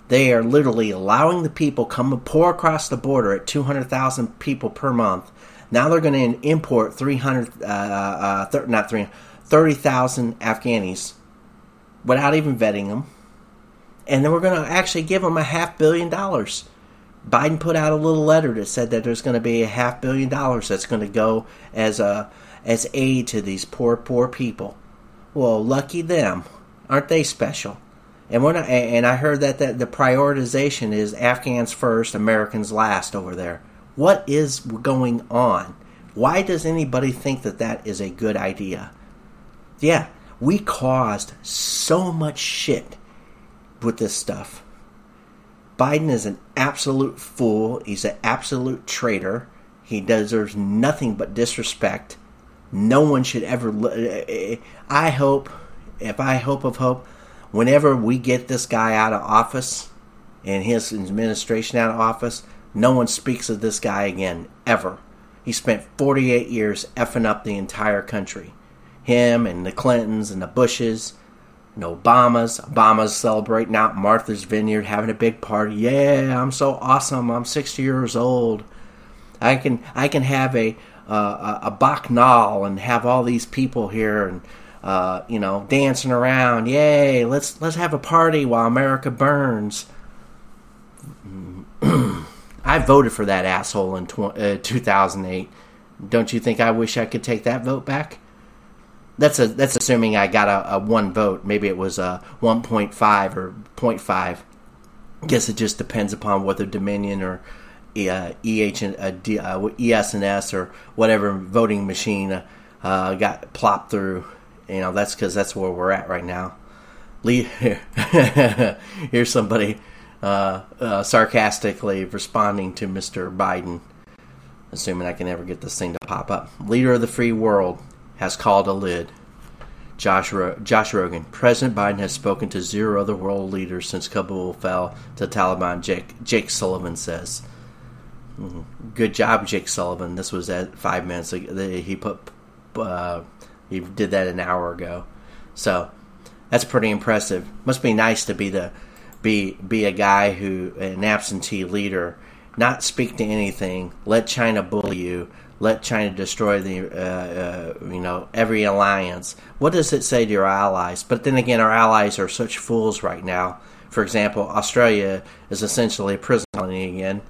They are literally allowing the people come pour across the border at 200,000 people per month. Now they're going to import 300, uh, uh, th- not 300, 30,000 Afghanis without even vetting them. And then we're going to actually give them a half billion dollars. Biden put out a little letter that said that there's going to be a half billion dollars that's going to go as a as aid to these poor poor people. Well, lucky them. Aren't they special? And when I, and I heard that, that the prioritization is Afghans first, Americans last over there. What is going on? Why does anybody think that that is a good idea? Yeah, we caused so much shit with this stuff. Biden is an absolute fool. He's an absolute traitor. He deserves nothing but disrespect. No one should ever. I hope, if I hope of hope, whenever we get this guy out of office and his administration out of office, no one speaks of this guy again, ever. He spent 48 years effing up the entire country him and the Clintons and the Bushes and Obamas. Obama's celebrating out Martha's Vineyard, having a big party. Yeah, I'm so awesome. I'm 60 years old. I can I can have a uh, a bacchanal and have all these people here and uh, you know dancing around. Yay! Let's let's have a party while America burns. I voted for that asshole in tw- uh, 2008. Don't you think I wish I could take that vote back? that's a that's assuming I got a, a one vote. Maybe it was a 1.5 or 0.5. I guess it just depends upon whether Dominion or EH and uh, uh, ES&S or whatever voting machine uh, got plopped through. You know, that's because that's where we're at right now. Lee, here's somebody sarcastically responding to Mr. Biden, assuming I can ever get this thing to pop up. Leader of the free world has called a lid. Josh, Ro- Josh Rogin. President Biden has spoken to zero other world leaders since Kabul fell to Taliban, Jake, Jake Sullivan says. Mm-hmm. Good job, Jake Sullivan. This was at five minutes. He put, uh, he did that an hour ago. So that's pretty impressive. Must be nice to be the be be a guy who an absentee leader, not speak to anything, let China bully you, let China destroy the uh, uh, you know every alliance. What does it say to your allies? But then again, our allies are such fools right now. For example, Australia is essentially a prison colony again.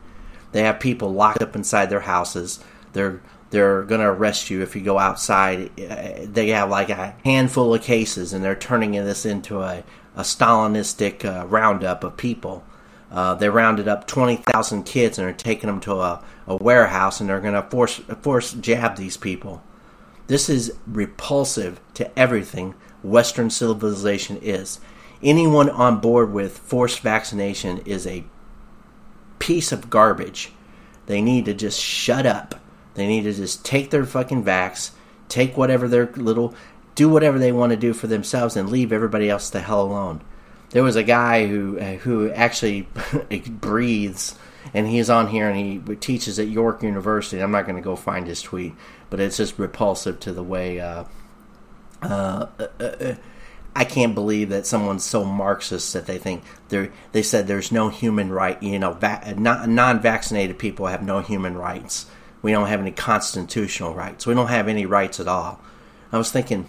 They have people locked up inside their houses. They're they're going to arrest you if you go outside. Uh, they have like a handful of cases, and they're turning this into a, a Stalinistic uh, roundup of people. Uh, they rounded up 20,000 kids and are taking them to a, a warehouse, and they're going to force force jab these people. This is repulsive to everything Western civilization is. Anyone on board with forced vaccination is a piece of garbage. They need to just shut up they need to just take their fucking vax, take whatever their little, do whatever they want to do for themselves, and leave everybody else the hell alone. There was a guy who who actually breathes, and he's on here and he teaches at York University. I'm not going to go find his tweet, but it's just repulsive to the way. Uh, uh, uh, uh I can't believe that someone's so Marxist that they think they they said there's no human right. You know, va- non-vaccinated people have no human rights we don't have any constitutional rights. We don't have any rights at all. I was thinking,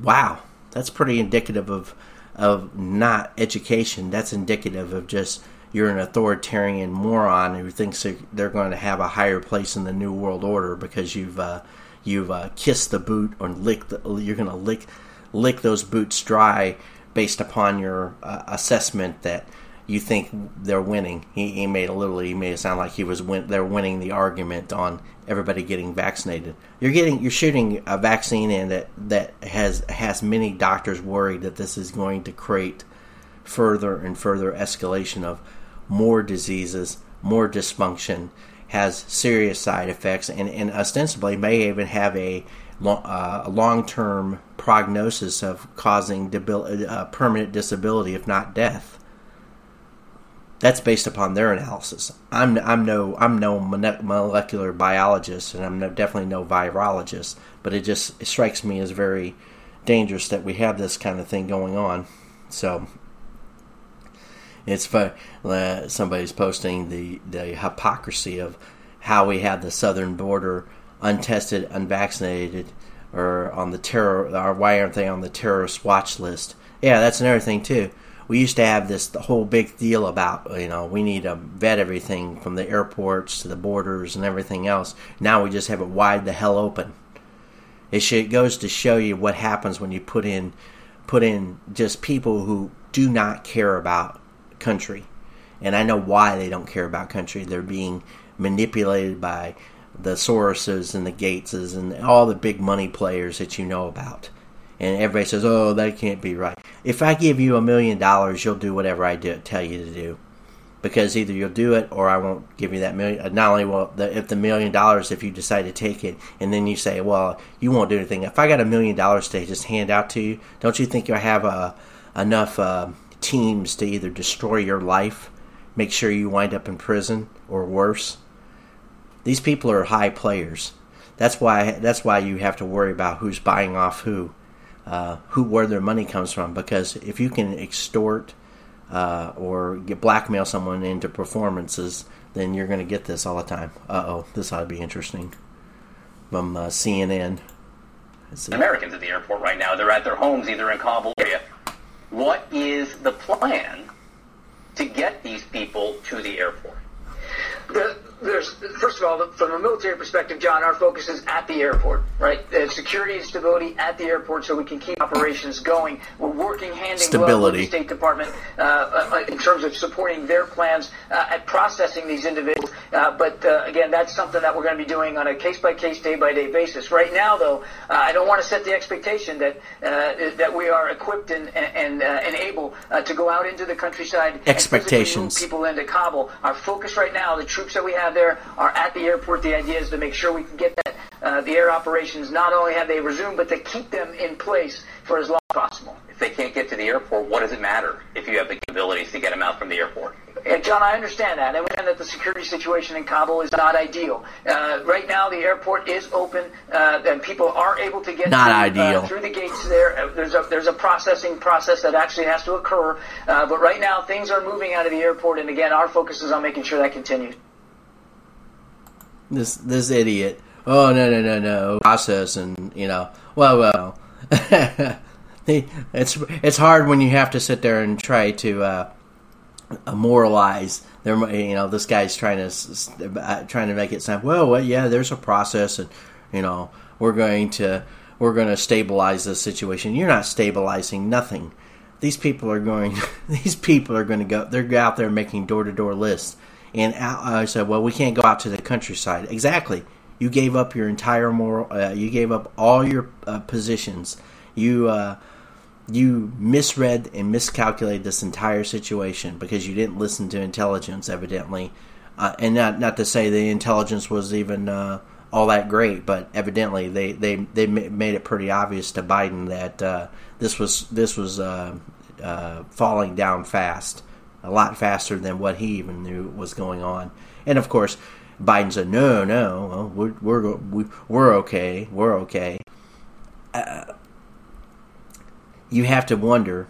wow, that's pretty indicative of of not education. That's indicative of just you're an authoritarian moron who thinks they're going to have a higher place in the new world order because you've uh, you've uh, kissed the boot or licked. The, you're going to lick lick those boots dry based upon your uh, assessment that you think they're winning. He, he made a little. He made it sound like he was win, they're winning the argument on everybody getting vaccinated. You're getting you're shooting a vaccine in that that has has many doctors worried that this is going to create further and further escalation of more diseases, more dysfunction, has serious side effects, and, and ostensibly may even have a, uh, a long term prognosis of causing debil- uh, permanent disability, if not death that's based upon their analysis. I'm I'm no I'm no molecular biologist, and I'm no, definitely no virologist. But it just it strikes me as very dangerous that we have this kind of thing going on. So it's fun. Uh, somebody's posting the the hypocrisy of how we have the southern border untested, unvaccinated, or on the terror. Or why aren't they on the terrorist watch list? Yeah, that's another thing too we used to have this whole big deal about you know we need to vet everything from the airports to the borders and everything else. Now we just have it wide the hell open. It, should, it goes to show you what happens when you put in put in just people who do not care about country, and I know why they don't care about country. They're being manipulated by the Soroses and the Gateses and all the big money players that you know about and everybody says, "Oh, that can't be right." If I give you a million dollars, you'll do whatever I do, tell you to do, because either you'll do it or I won't give you that million. Uh, not only will the, if the million dollars, if you decide to take it, and then you say, "Well, you won't do anything." If I got a million dollars to just hand out to you, don't you think you'll have uh, enough uh, teams to either destroy your life, make sure you wind up in prison, or worse? These people are high players. That's why. That's why you have to worry about who's buying off who uh, who where their money comes from. Because if you can extort uh, or get blackmail someone into performances, then you're going to get this all the time. Uh oh, this ought to be interesting. From uh, CNN. Americans at the airport right now. They're at their homes, either in Kabul area. What is the plan to get these people to the airport? The, there's first of all, from a military perspective, John, our focus is at the airport, right? Uh, security and stability at the airport, so we can keep operations going. We're working hand in glove with the State Department uh, uh, in terms of supporting their plans uh, at processing these individuals Uh, but uh, again, that's something that we're going to be doing on a case by case, day by day basis. Right now, though, uh, I don't want to set the expectation that uh, that we are equipped and and, uh, and able uh, to go out into the countryside. Expectations. People into Kabul. Our focus right now, the troops that we have there are at the airport. The idea is to make sure we can get that the air operations. Not only have they resumed, but to keep them in place for as long as possible. If they can't get to the airport, what does it matter if you have the capabilities to get them out from the airport? Yeah, John, I understand that. I understand that the security situation in Kabul is not ideal. Uh, right now, the airport is open, uh, and people are able to get not through, ideal. Uh, through the gates there. Uh, there's a there's a processing process that actually has to occur. Uh, but right now, things are moving out of the airport, and again, our focus is on making sure that continues. This this idiot. Oh no no no no process and you know well well. it's it's hard when you have to sit there and try to uh, moralize. There, you know, this guy's trying to uh, trying to make it sound well. Well, yeah, there's a process, and you know, we're going to we're going to stabilize this situation. You're not stabilizing nothing. These people are going. These people are going to go. They're out there making door to door lists. And I said, well, we can't go out to the countryside. Exactly. You gave up your entire moral. Uh, you gave up all your uh, positions. You uh, you misread and miscalculated this entire situation because you didn't listen to intelligence, evidently. Uh, and not not to say the intelligence was even uh, all that great, but evidently they, they, they made it pretty obvious to Biden that uh, this was this was uh, uh, falling down fast, a lot faster than what he even knew was going on. And of course, Biden said, "No, no, we're we're we're okay, we're okay." Uh, you have to wonder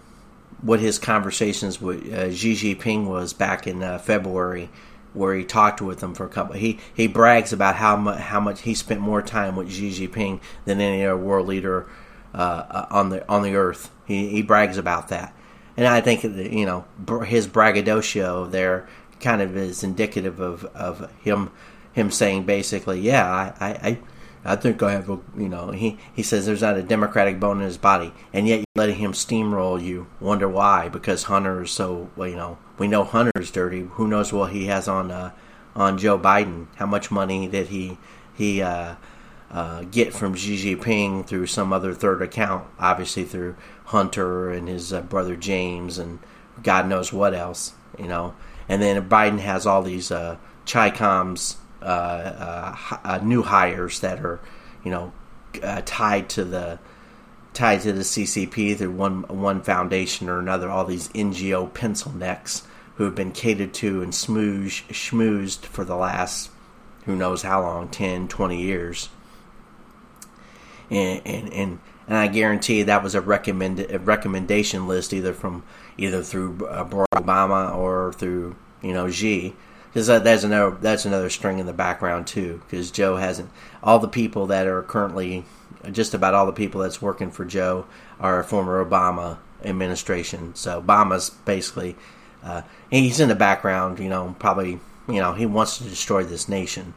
what his conversations with uh, Xi Jinping was back in uh, February, where he talked with him for a couple. He he brags about how much how much he spent more time with Xi Jinping than any other world leader uh, uh on the on the earth. He he brags about that, and I think you know his braggadocio there kind of is indicative of of him him saying basically, yeah, I I, I think I have a, you know, he, he says there's not a democratic bone in his body, and yet you're letting him steamroll you. Wonder why? Because Hunter is so, well, you know, we know Hunter's dirty. Who knows what he has on, uh, on Joe Biden? How much money did he, he, uh, uh, get from Xi Jinping through some other third account? Obviously through Hunter and his uh, brother James and God knows what else, you know. And then Biden has all these, uh, Chicoms uh, uh, uh, new hires that are, you know, tied to the tied to the CCP through one one foundation or another. All these NGO pencil necks who have been catered to and smoosh, schmoozed for the last who knows how long 10 20 years and and and, and I guarantee that was a recommend a recommendation list either from either through uh, Barack Obama or through you know Xi because that, that's another that's another string in the background too. Because Joe hasn't all the people that are currently just about all the people that's working for Joe are former Obama administration. So Obama's basically uh, he's in the background. You know, probably you know he wants to destroy this nation.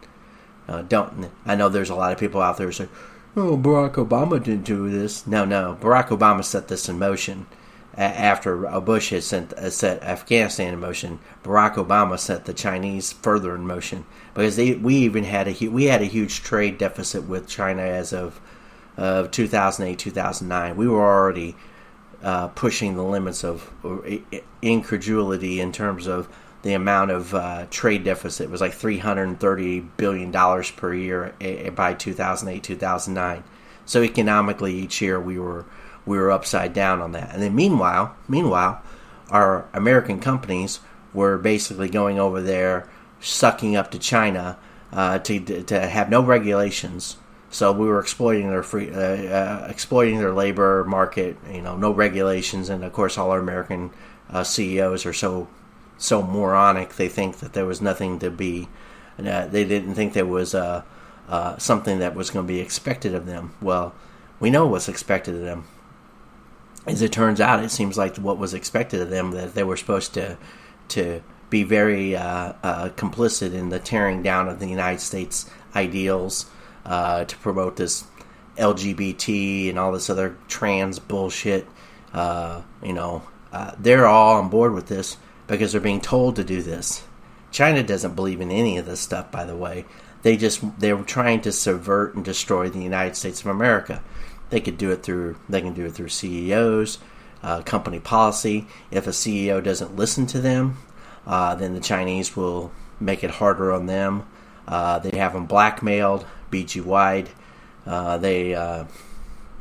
Uh, don't I know there's a lot of people out there who say, "Oh, Barack Obama didn't do this." No, no, Barack Obama set this in motion after Bush had sent, uh, set Afghanistan in motion, Barack Obama set the Chinese further in motion because they, we even had a we had a huge trade deficit with China as of of 2008 2009. We were already uh, pushing the limits of uh, incredulity in terms of the amount of uh, trade deficit was like 330 billion dollars per year eh, by 2008 2009. So economically, each year we were we were upside down on that. And then meanwhile, meanwhile, our American companies were basically going over there, sucking up to China uh, to to have no regulations. So we were exploiting their free, uh, uh, exploiting their labor market. You know, no regulations, and of course, all our American uh, CEOs are so so moronic. They think that there was nothing to be. Uh, they didn't think there was uh, something that was going to be expected of them. Well, we know what's expected of them as it turns out, it seems like what was expected of them that they were supposed to to be very uh, uh, complicit in the tearing down of the United States ideals uh, to promote this LGBT and all this other trans bullshit. Uh, you know, uh, they're all on board with this because they're being told to do this. China doesn't believe in any of this stuff, by the way. They just they're trying to subvert and destroy the United States of America. They could do it through they can do it through CEOs, uh, company policy. If a CEO doesn't listen to them, uh, then the Chinese will make it harder on them. Uh, they have them blackmailed, beat you wide. Uh, they, uh,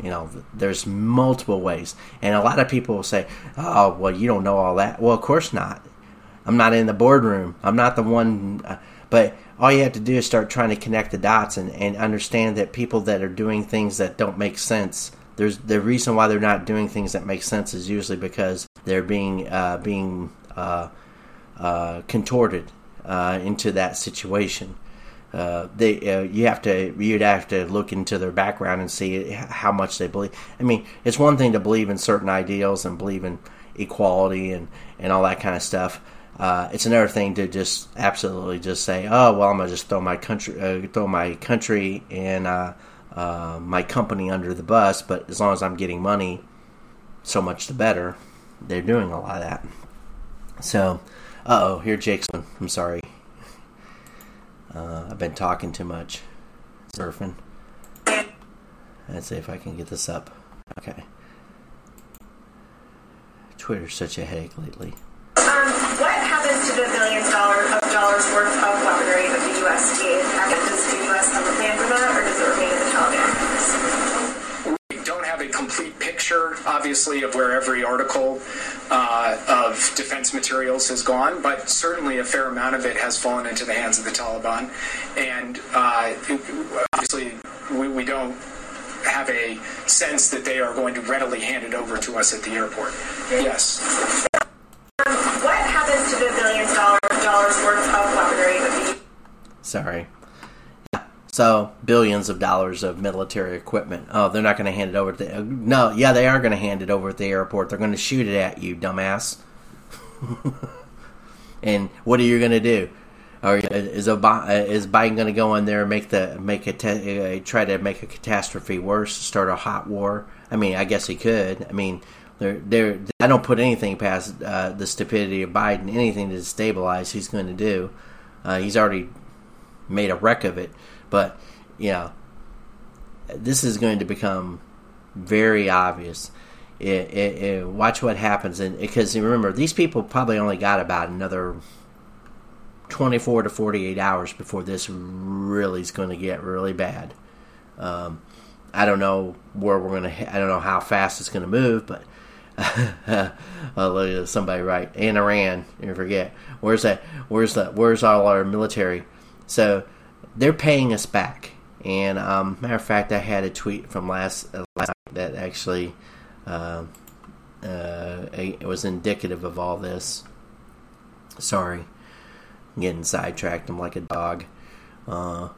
you know, there's multiple ways, and a lot of people will say, "Oh, well, you don't know all that." Well, of course not. I'm not in the boardroom. I'm not the one. Uh, but all you have to do is start trying to connect the dots and, and understand that people that are doing things that don't make sense. There's the reason why they're not doing things that make sense is usually because they're being uh, being uh, uh, contorted uh, into that situation. Uh, they uh, you have to you'd have to look into their background and see how much they believe. I mean, it's one thing to believe in certain ideals and believe in equality and and all that kind of stuff. Uh, it's another thing to just absolutely just say, "Oh, well, I'm gonna just throw my country, uh, throw my country and uh, my company under the bus." But as long as I'm getting money, so much the better. They're doing a lot of that. So, oh, here Jake's. I'm sorry. Uh, I've been talking too much, surfing. Let's see if I can get this up. Okay. Twitter's such a headache lately. Um, what happens to the billions dollar, of dollars worth of weaponry that the U.S. gave? Does the U.S. have a plan for that, or does it remain in the Taliban? We don't have a complete picture, obviously, of where every article uh, of defense materials has gone, but certainly a fair amount of it has fallen into the hands of the Taliban. And uh, obviously, we, we don't have a sense that they are going to readily hand it over to us at the airport. Yes. Um, what happens to the billions dollar, dollars worth of weaponry that Sorry. So billions of dollars of military equipment. Oh, they're not going to hand it over to the. No, yeah, they are going to hand it over at the airport. They're going to shoot it at you, dumbass. and what are you going to do? Or is Obama, is Biden going to go in there and make the make a te- try to make a catastrophe worse, start a hot war? I mean, I guess he could. I mean, they're, they're, I don't put anything past uh, the stupidity of Biden. Anything to destabilize, he's going to do. Uh, he's already made a wreck of it. But know, this is going to become very obvious. It, it, it, watch what happens, and because remember, these people probably only got about another twenty-four to forty-eight hours before this really is going to get really bad. Um, I don't know where we're going to. I don't know how fast it's going to move, but somebody right in Iran. You forget where's that? Where's the? Where's all our military? So they're paying us back. And um, matter of fact, I had a tweet from last, uh, last night that actually uh, uh, it was indicative of all this. Sorry, I'm getting sidetracked. I'm like a dog. Uh,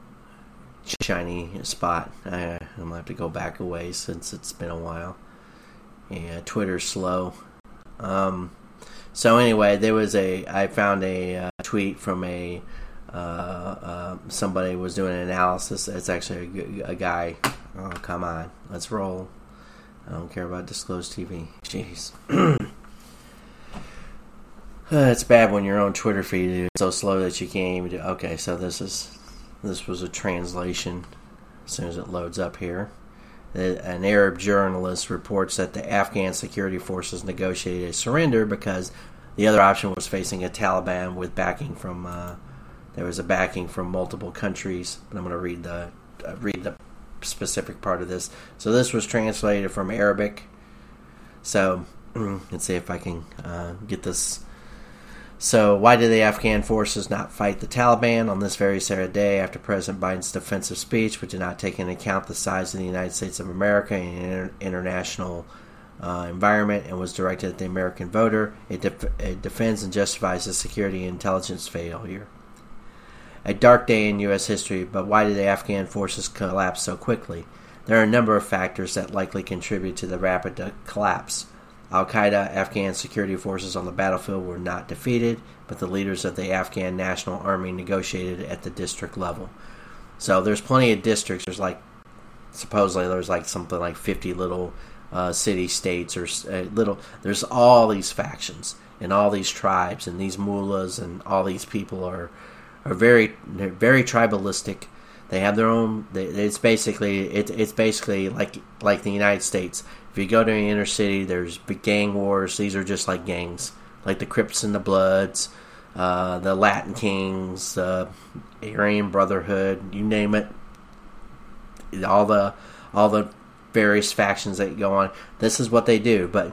shiny spot. I, I'm gonna have to go back away since it's been a while. Yeah, Twitter's slow. Um, so anyway, there was a I found a uh, tweet from a uh, uh, somebody was doing an analysis. It's actually a, a, guy. Oh come on, let's roll. I don't care about Disclose TV. Jeez. it's bad when your own Twitter feed is so slow that you can't even do. Okay, so this is this was a translation. As soon as it loads up here an Arab journalist reports that the Afghan security forces negotiated a surrender because the other option was facing a Taliban with backing from uh, there was a backing from multiple countries. I'm going to read the uh, read the specific part of this. So this was translated from Arabic. So let's see if I can uh, get this so, why did the Afghan forces not fight the Taliban on this very sad day after President Biden's defensive speech, which did not take into account the size of the United States of America and inter- international uh, environment and was directed at the American voter? It, def- it defends and justifies the security and intelligence failure. A dark day in U.S. history, but why did the Afghan forces collapse so quickly? There are a number of factors that likely contribute to the rapid collapse. Al Qaeda Afghan security forces on the battlefield were not defeated, but the leaders of the Afghan National Army negotiated at the district level. So there's plenty of districts. There's like supposedly there's like something like 50 little uh, city states or uh, little. There's all these factions, and all these tribes and these mullahs and all these people are are very they're very tribalistic. They have their own. It's basically it, it's basically like like the United States. If you go to the inner city, there's big gang wars. These are just like gangs, like the Crips and the Bloods, uh, the Latin Kings, the Aryan Brotherhood, you name it. All the all the various factions that go on. This is what they do, but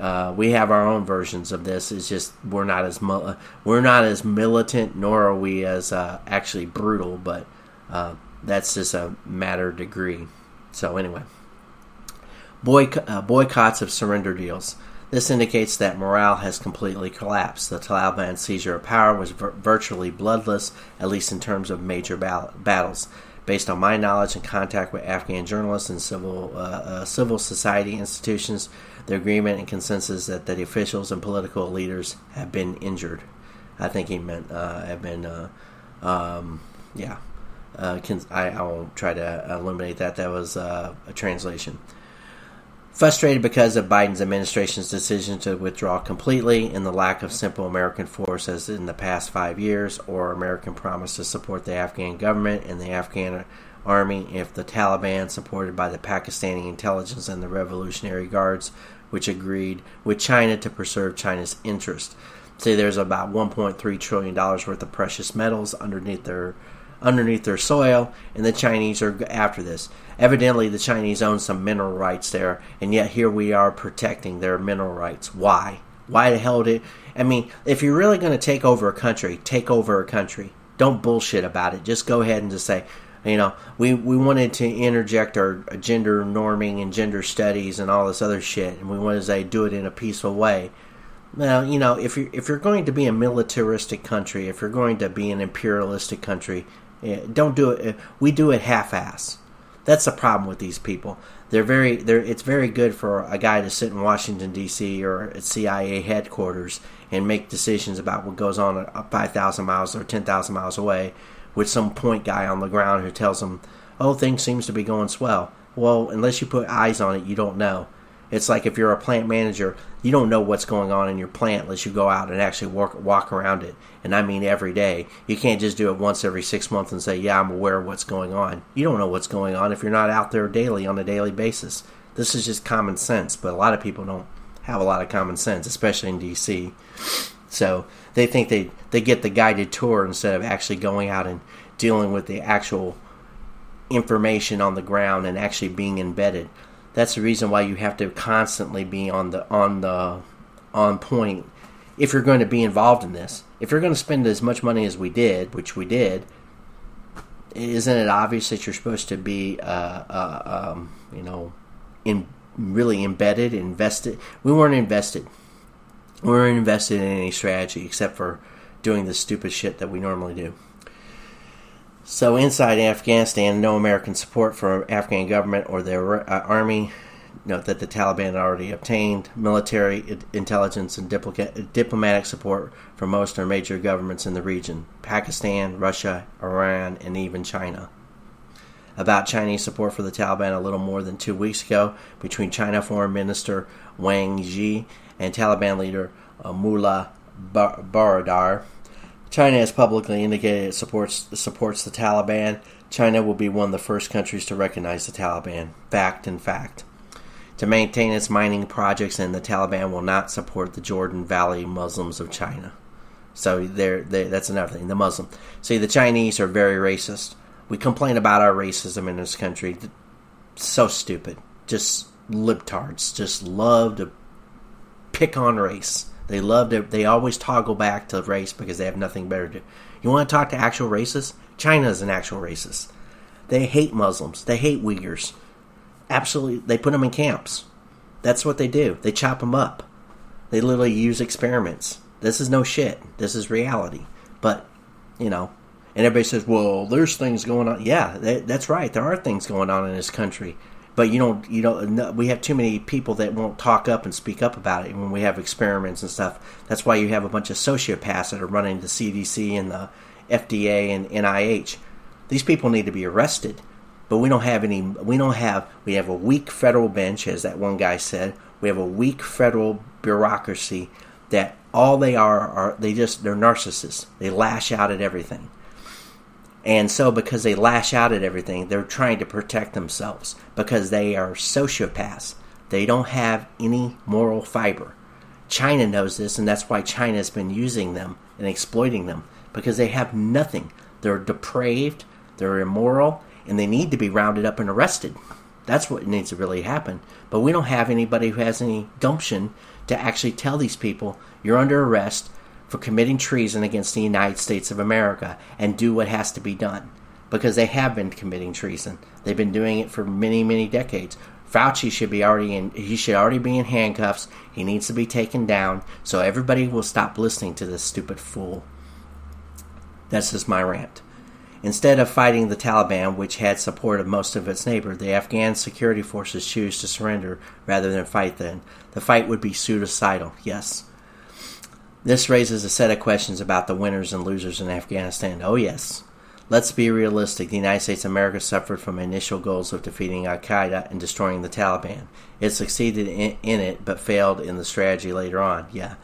uh, we have our own versions of this. It's just we're not as we're not as militant, nor are we as uh, actually brutal. But uh, that's just a matter of degree. So anyway, uh, boycotts of surrender deals. This indicates that morale has completely collapsed. The Taliban seizure of power was vir- virtually bloodless, at least in terms of major battles. Based on my knowledge and contact with Afghan journalists and civil uh, uh, civil society institutions, the agreement and consensus that, the officials and political leaders have been injured. I think he meant uh, have been, uh, um, yeah. Uh, can, I, I, won't try to eliminate that. That was uh, a translation. Frustrated because of Biden's administration's decision to withdraw completely and the lack of simple American force as in the past five years, or American promise to support the Afghan government and the Afghan army if the Taliban, supported by the Pakistani intelligence and the Revolutionary Guards, which agreed with China to preserve China's interest. Say there's about 1.3 trillion dollars worth of precious metals underneath their underneath their soil, and the Chinese are after this. Evidently, the Chinese own some mineral rights there, and yet here we are protecting their mineral rights. Why? Why the hell did? I mean, if you're really going to take over a country, take over a country. Don't bullshit about it. Just go ahead and just say, you know, we, we wanted to interject our gender norming and gender studies and all this other shit, and we wanted to say do it in a peaceful way. Now, you know, if you're if you're going to be a militaristic country, if you're going to be an imperialistic country, don't do it. Uh, we do it half-ass. That's the problem with these people. They're very. They're. It's very good for a guy to sit in Washington D.C. or at CIA headquarters and make decisions about what goes on five thousand miles or ten thousand miles away, with some point guy on the ground who tells them, "Oh, things seems to be going swell." Well, unless you put eyes on it, you don't know. It's like if you're a plant manager, you don't know what's going on in your plant unless you go out and actually walk walk around it. And I mean every day. You can't just do it once every six months and say, "Yeah, I'm aware of what's going on." You don't know what's going on if you're not out there daily on a daily basis. This is just common sense, but a lot of people don't have a lot of common sense, especially in DC. So they think they they get the guided tour instead of actually going out and dealing with the actual information on the ground and actually being embedded that's the reason why you have to constantly be on the on the on point if you're going to be involved in this. If you're going to spend as much money as we did, which we did, isn't it obvious that you're supposed to be, uh, uh, um, you know, in really embedded, invested? We weren't invested. We weren't invested in any strategy except for doing the stupid shit that we normally do. So inside Afghanistan, no American support for Afghan government or their uh, army. Note that the Taliban already obtained military intelligence and diplomatic support from most of major governments in the region Pakistan, Russia, Iran, and even China. About Chinese support for the Taliban a little more than two weeks ago between China Foreign Minister Wang Yi and Taliban leader uh, Mullah Bar- Baradar China has publicly indicated it supports supports the Taliban. China will be one of the first countries to recognize the Taliban. Fact and fact. To maintain its mining projects, and the Taliban will not support the Jordan Valley Muslims of China. So there, that's another thing. The Muslim. See, the Chinese are very racist. We complain about our racism in this country. So stupid. Just libtards. Just love to pick on race. They love to. They always toggle back to race because they have nothing better to. You want to talk to actual racists? China is an actual racist. They hate Muslims. They hate Uyghurs. Absolutely, they put them in camps. That's what they do. They chop them up. They literally use experiments. This is no shit. This is reality. But you know, and everybody says, "Well, there's things going on." Yeah, that's right. There are things going on in this country but you don't you don't we have too many people that won't talk up and speak up about it. When we have experiments and stuff that's why you have a bunch of sociopaths that are running the cdc and the fda and nih these people need to be arrested. But we don't have any we don't have we have a weak federal bench as that one guy said. We have a weak federal bureaucracy that all they are are they just they're narcissists. They lash out at everything. And so because they lash out at everything, they're trying to protect themselves because they are sociopaths. They don't have any moral fiber. China knows this and that's why China has been using them and exploiting them because they have nothing. They're depraved, they're immoral, and they need to be rounded up and arrested. That's what needs to really happen. But we don't have anybody who has any gumption to actually tell these people you're under arrest for committing treason against the United States of America and do what has to be done. Because they have been committing treason. They've been doing it for many, many decades. Fauci should be already in he should already be in handcuffs. He needs to be taken down so everybody will stop listening to this stupid fool. That's just my rant. Instead of fighting the Taliban, which had support of most of its neighbors, the Afghan security forces choose to surrender rather than fight then. The fight would be suicidal, yes. This raises a set of questions about the winners and losers in Afghanistan. Oh, yes. Let's be realistic. The United States of America suffered from initial goals of defeating Al Qaeda and destroying the Taliban. It succeeded in, in it, but failed in the strategy later on. Yeah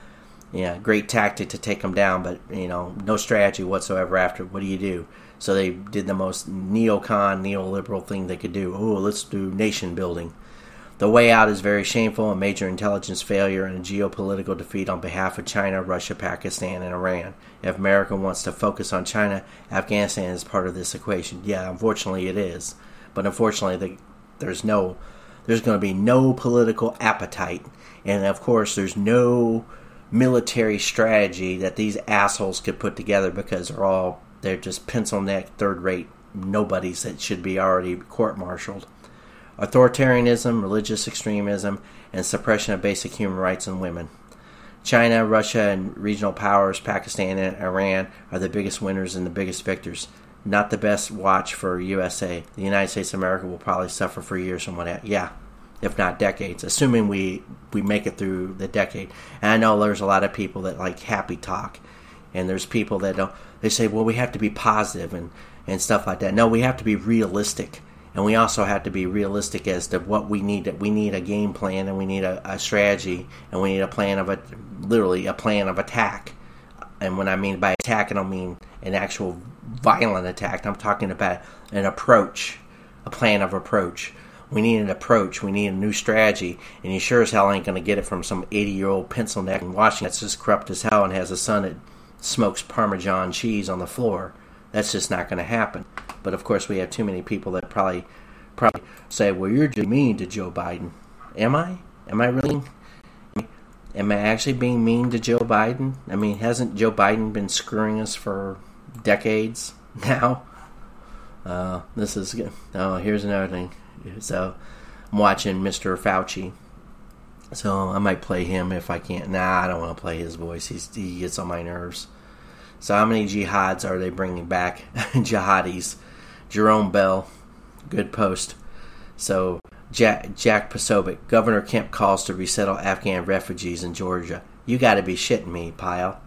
yeah, great tactic to take them down, but you know, no strategy whatsoever after. What do you do? So they did the most neocon, neoliberal thing they could do. Oh, let's do nation building. The way out is very shameful a major intelligence failure and a geopolitical defeat on behalf of China, Russia, Pakistan, and Iran. If America wants to focus on China, Afghanistan is part of this equation. Yeah, unfortunately it is. But unfortunately, the, there's no, there's going to be no political appetite, and of course, there's no military strategy that these assholes could put together because they're all they're just pencil neck third rate nobodies that should be already court martialed. Authoritarianism, religious extremism, and suppression of basic human rights and women. China, Russia, and regional powers, Pakistan and Iran, are the biggest winners and the biggest victors. Not the best watch for USA. The United States of America will probably suffer for years from what. Yeah, if not decades, assuming we we make it through the decade. And I know there's a lot of people that like happy talk, and there's people that don't. They say, well, we have to be positive and and stuff like that. No, we have to be realistic, and we also have to be realistic as to what we need. We need a game plan, and we need a, a strategy, and we need a plan of a literally a plan of attack. And when I mean by attack, I don't mean an actual violent attack. I'm talking about an approach, a plan of approach we need an approach. We need a new strategy. And you sure as hell ain't going to get it from some 80 year old pencil neck in Washington that's just corrupt as hell and has a son that smokes Parmesan cheese on the floor. That's just not going to happen. But of course, we have too many people that probably probably say, "Well, you're just mean to Joe Biden." Am I? Am I really? Am I actually being mean to Joe Biden? I mean, hasn't Joe Biden been screwing us for decades now? Uh, this is good. Oh, here's another thing. So I'm watching Mr. Fauci. So I might play him if I can't. Nah, I don't want to play his voice. He's, he gets on my nerves. So how many jihads are they bringing back? Jihadis. Jerome Bell, good post. So Jack, Jack Posobiec, Governor Kemp calls to resettle Afghan refugees in Georgia. You got to be shitting me, pile.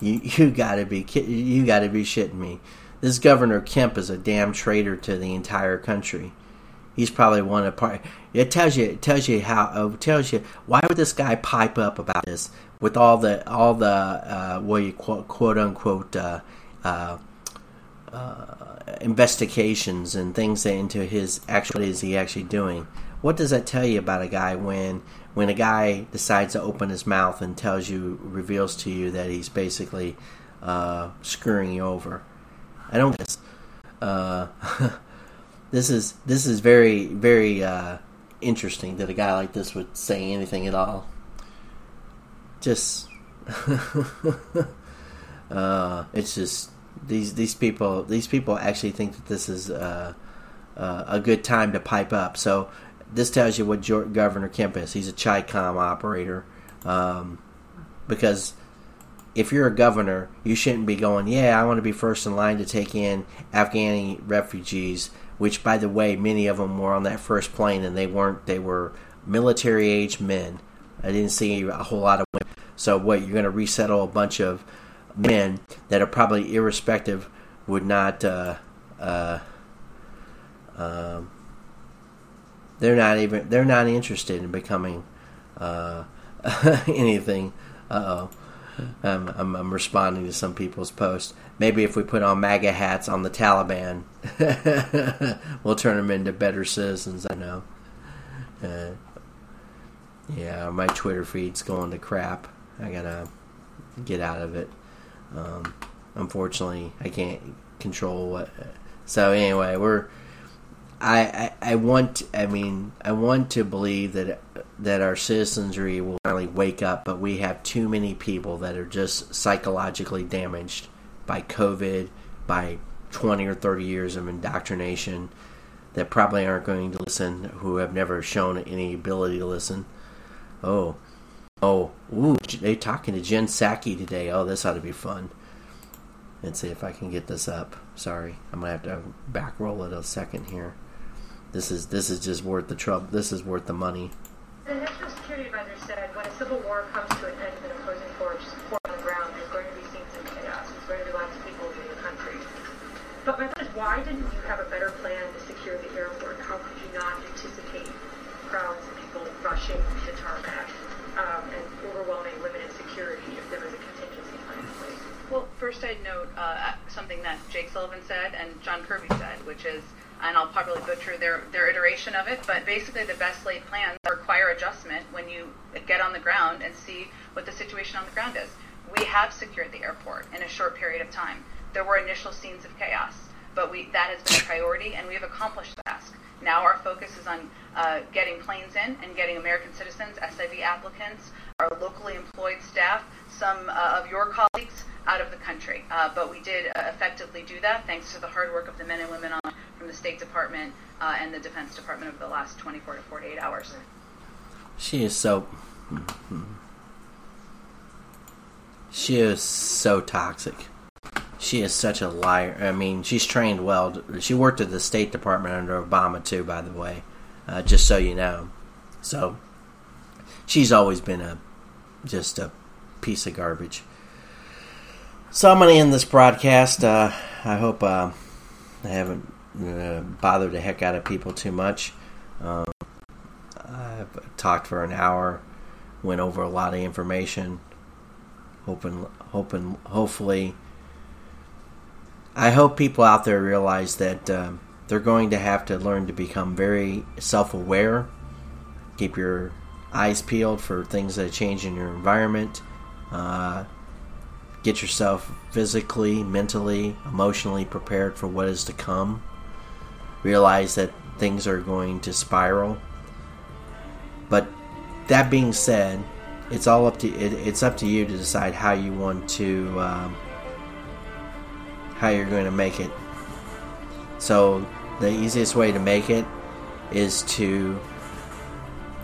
You you got to be you got to be shitting me. This Governor Kemp is a damn traitor to the entire country he's probably one of part. It tells you it tells you how it tells you why would this guy pipe up about this with all the all the uh, what you quote, quote unquote uh, uh, uh, investigations and things into his actual what is he actually doing? What does that tell you about a guy when when a guy decides to open his mouth and tells you reveals to you that he's basically uh, screwing you over? I don't. Uh, this is this is very very interesting that a guy like this would say anything at all. Just uh, it's just these these people these people actually think that this is uh, uh, a good time to pipe up. So this tells you what Governor Kemp is. He's a Chi-Com operator um, because if you're a governor, you shouldn't be going, yeah, I want to be first in line to take in Afghani refugees which by the way, many of them were on that first plane and they weren't, they were military age men. I didn't see a whole lot of women. So what, you're going to resettle a bunch of men that are probably irrespective would not, uh, uh, um, they're not even, they're not interested in becoming, uh, anything. Uh oh. um, I'm, I'm responding to some people's posts. Maybe if we put on MAGA hats on the Taliban, we'll turn them into better citizens. I know. Uh, yeah, my Twitter feed's going to crap. I gotta get out of it. Um, unfortunately, I can't control what. So anyway, we're. I, I, I want I mean I want to believe that that our citizenry will finally wake up, but we have too many people that are just psychologically damaged by COVID, by twenty or thirty years of indoctrination, that probably aren't going to listen, who have never shown any ability to listen. Oh, oh, ooh, they talking to Jen Psaki today. Oh, this ought to be fun. Let's see if I can get this up. Sorry, I'm gonna have to back roll it a second here. This is this is just worth the trouble. This is worth the money. The National Security Advisor said when a civil war comes to an end and opposing force form on the ground, there's going to be scenes of chaos. There's going to be lots of people leaving the country. But my question is, why didn't you have a first I'd note uh, something that Jake Sullivan said and John Kirby said, which is and I'll probably butcher their, their iteration of it, but basically the best laid plans require adjustment when you get on the ground and see what the situation on the ground is. We have secured the airport in a short period of time. There were initial scenes of chaos, but we, that has been a priority, and we have accomplished the task. Now our focus is on uh, getting planes in and getting American citizens, SIV applicants, our locally employed staff, some uh, of your colleagues out of the country. Uh, but we did uh, effectively do that thanks to the hard work of the men and women on from the State Department uh, and the Defense Department over the last 24 to 48 hours. She is so. She is so toxic. She is such a liar. I mean, she's trained well. She worked at the State Department under Obama, too, by the way, uh, just so you know. So, she's always been a just a piece of garbage. So, I'm going to end this broadcast. Uh, I hope uh, I haven't uh, bother the heck out of people too much. Um, I've talked for an hour, went over a lot of information. Hoping, hoping, hopefully, I hope people out there realize that uh, they're going to have to learn to become very self-aware. Keep your eyes peeled for things that change in your environment. Uh, get yourself physically, mentally, emotionally prepared for what is to come realize that things are going to spiral. But that being said, it's all up to it, it's up to you to decide how you want to um, how you're going to make it. So the easiest way to make it is to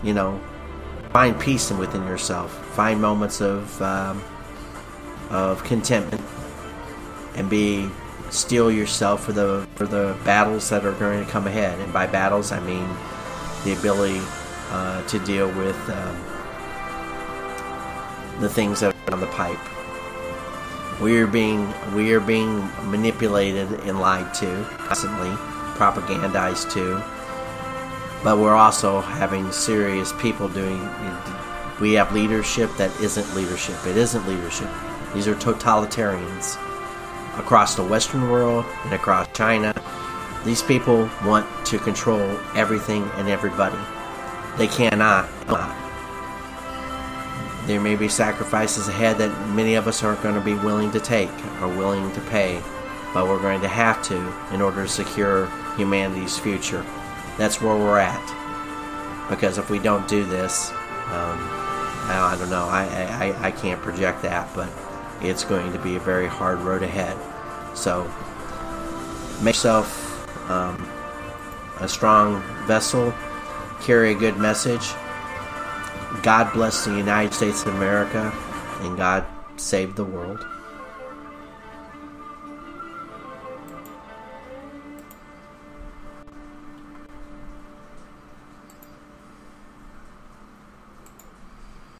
you know find peace within yourself, find moments of um, of contentment, and be steel yourself for the for the battles that are going to come ahead. And by battles, I mean the ability uh, to deal with um, the things that are on the pipe. We are being we are being manipulated and lied to constantly, propagandized to. But we're also having serious people doing. We have leadership that isn't leadership. It isn't leadership. These are totalitarians across the Western world and across China. These people want to control everything and everybody. They cannot. There may be sacrifices ahead that many of us aren't going to be willing to take or willing to pay, but we're going to have to in order to secure humanity's future. That's where we're at. Because if we don't do this, um, I don't know, I, I, I can't project that, but it's going to be a very hard road ahead. So, make yourself um, a strong vessel, carry a good message. God bless the United States of America, and God save the world.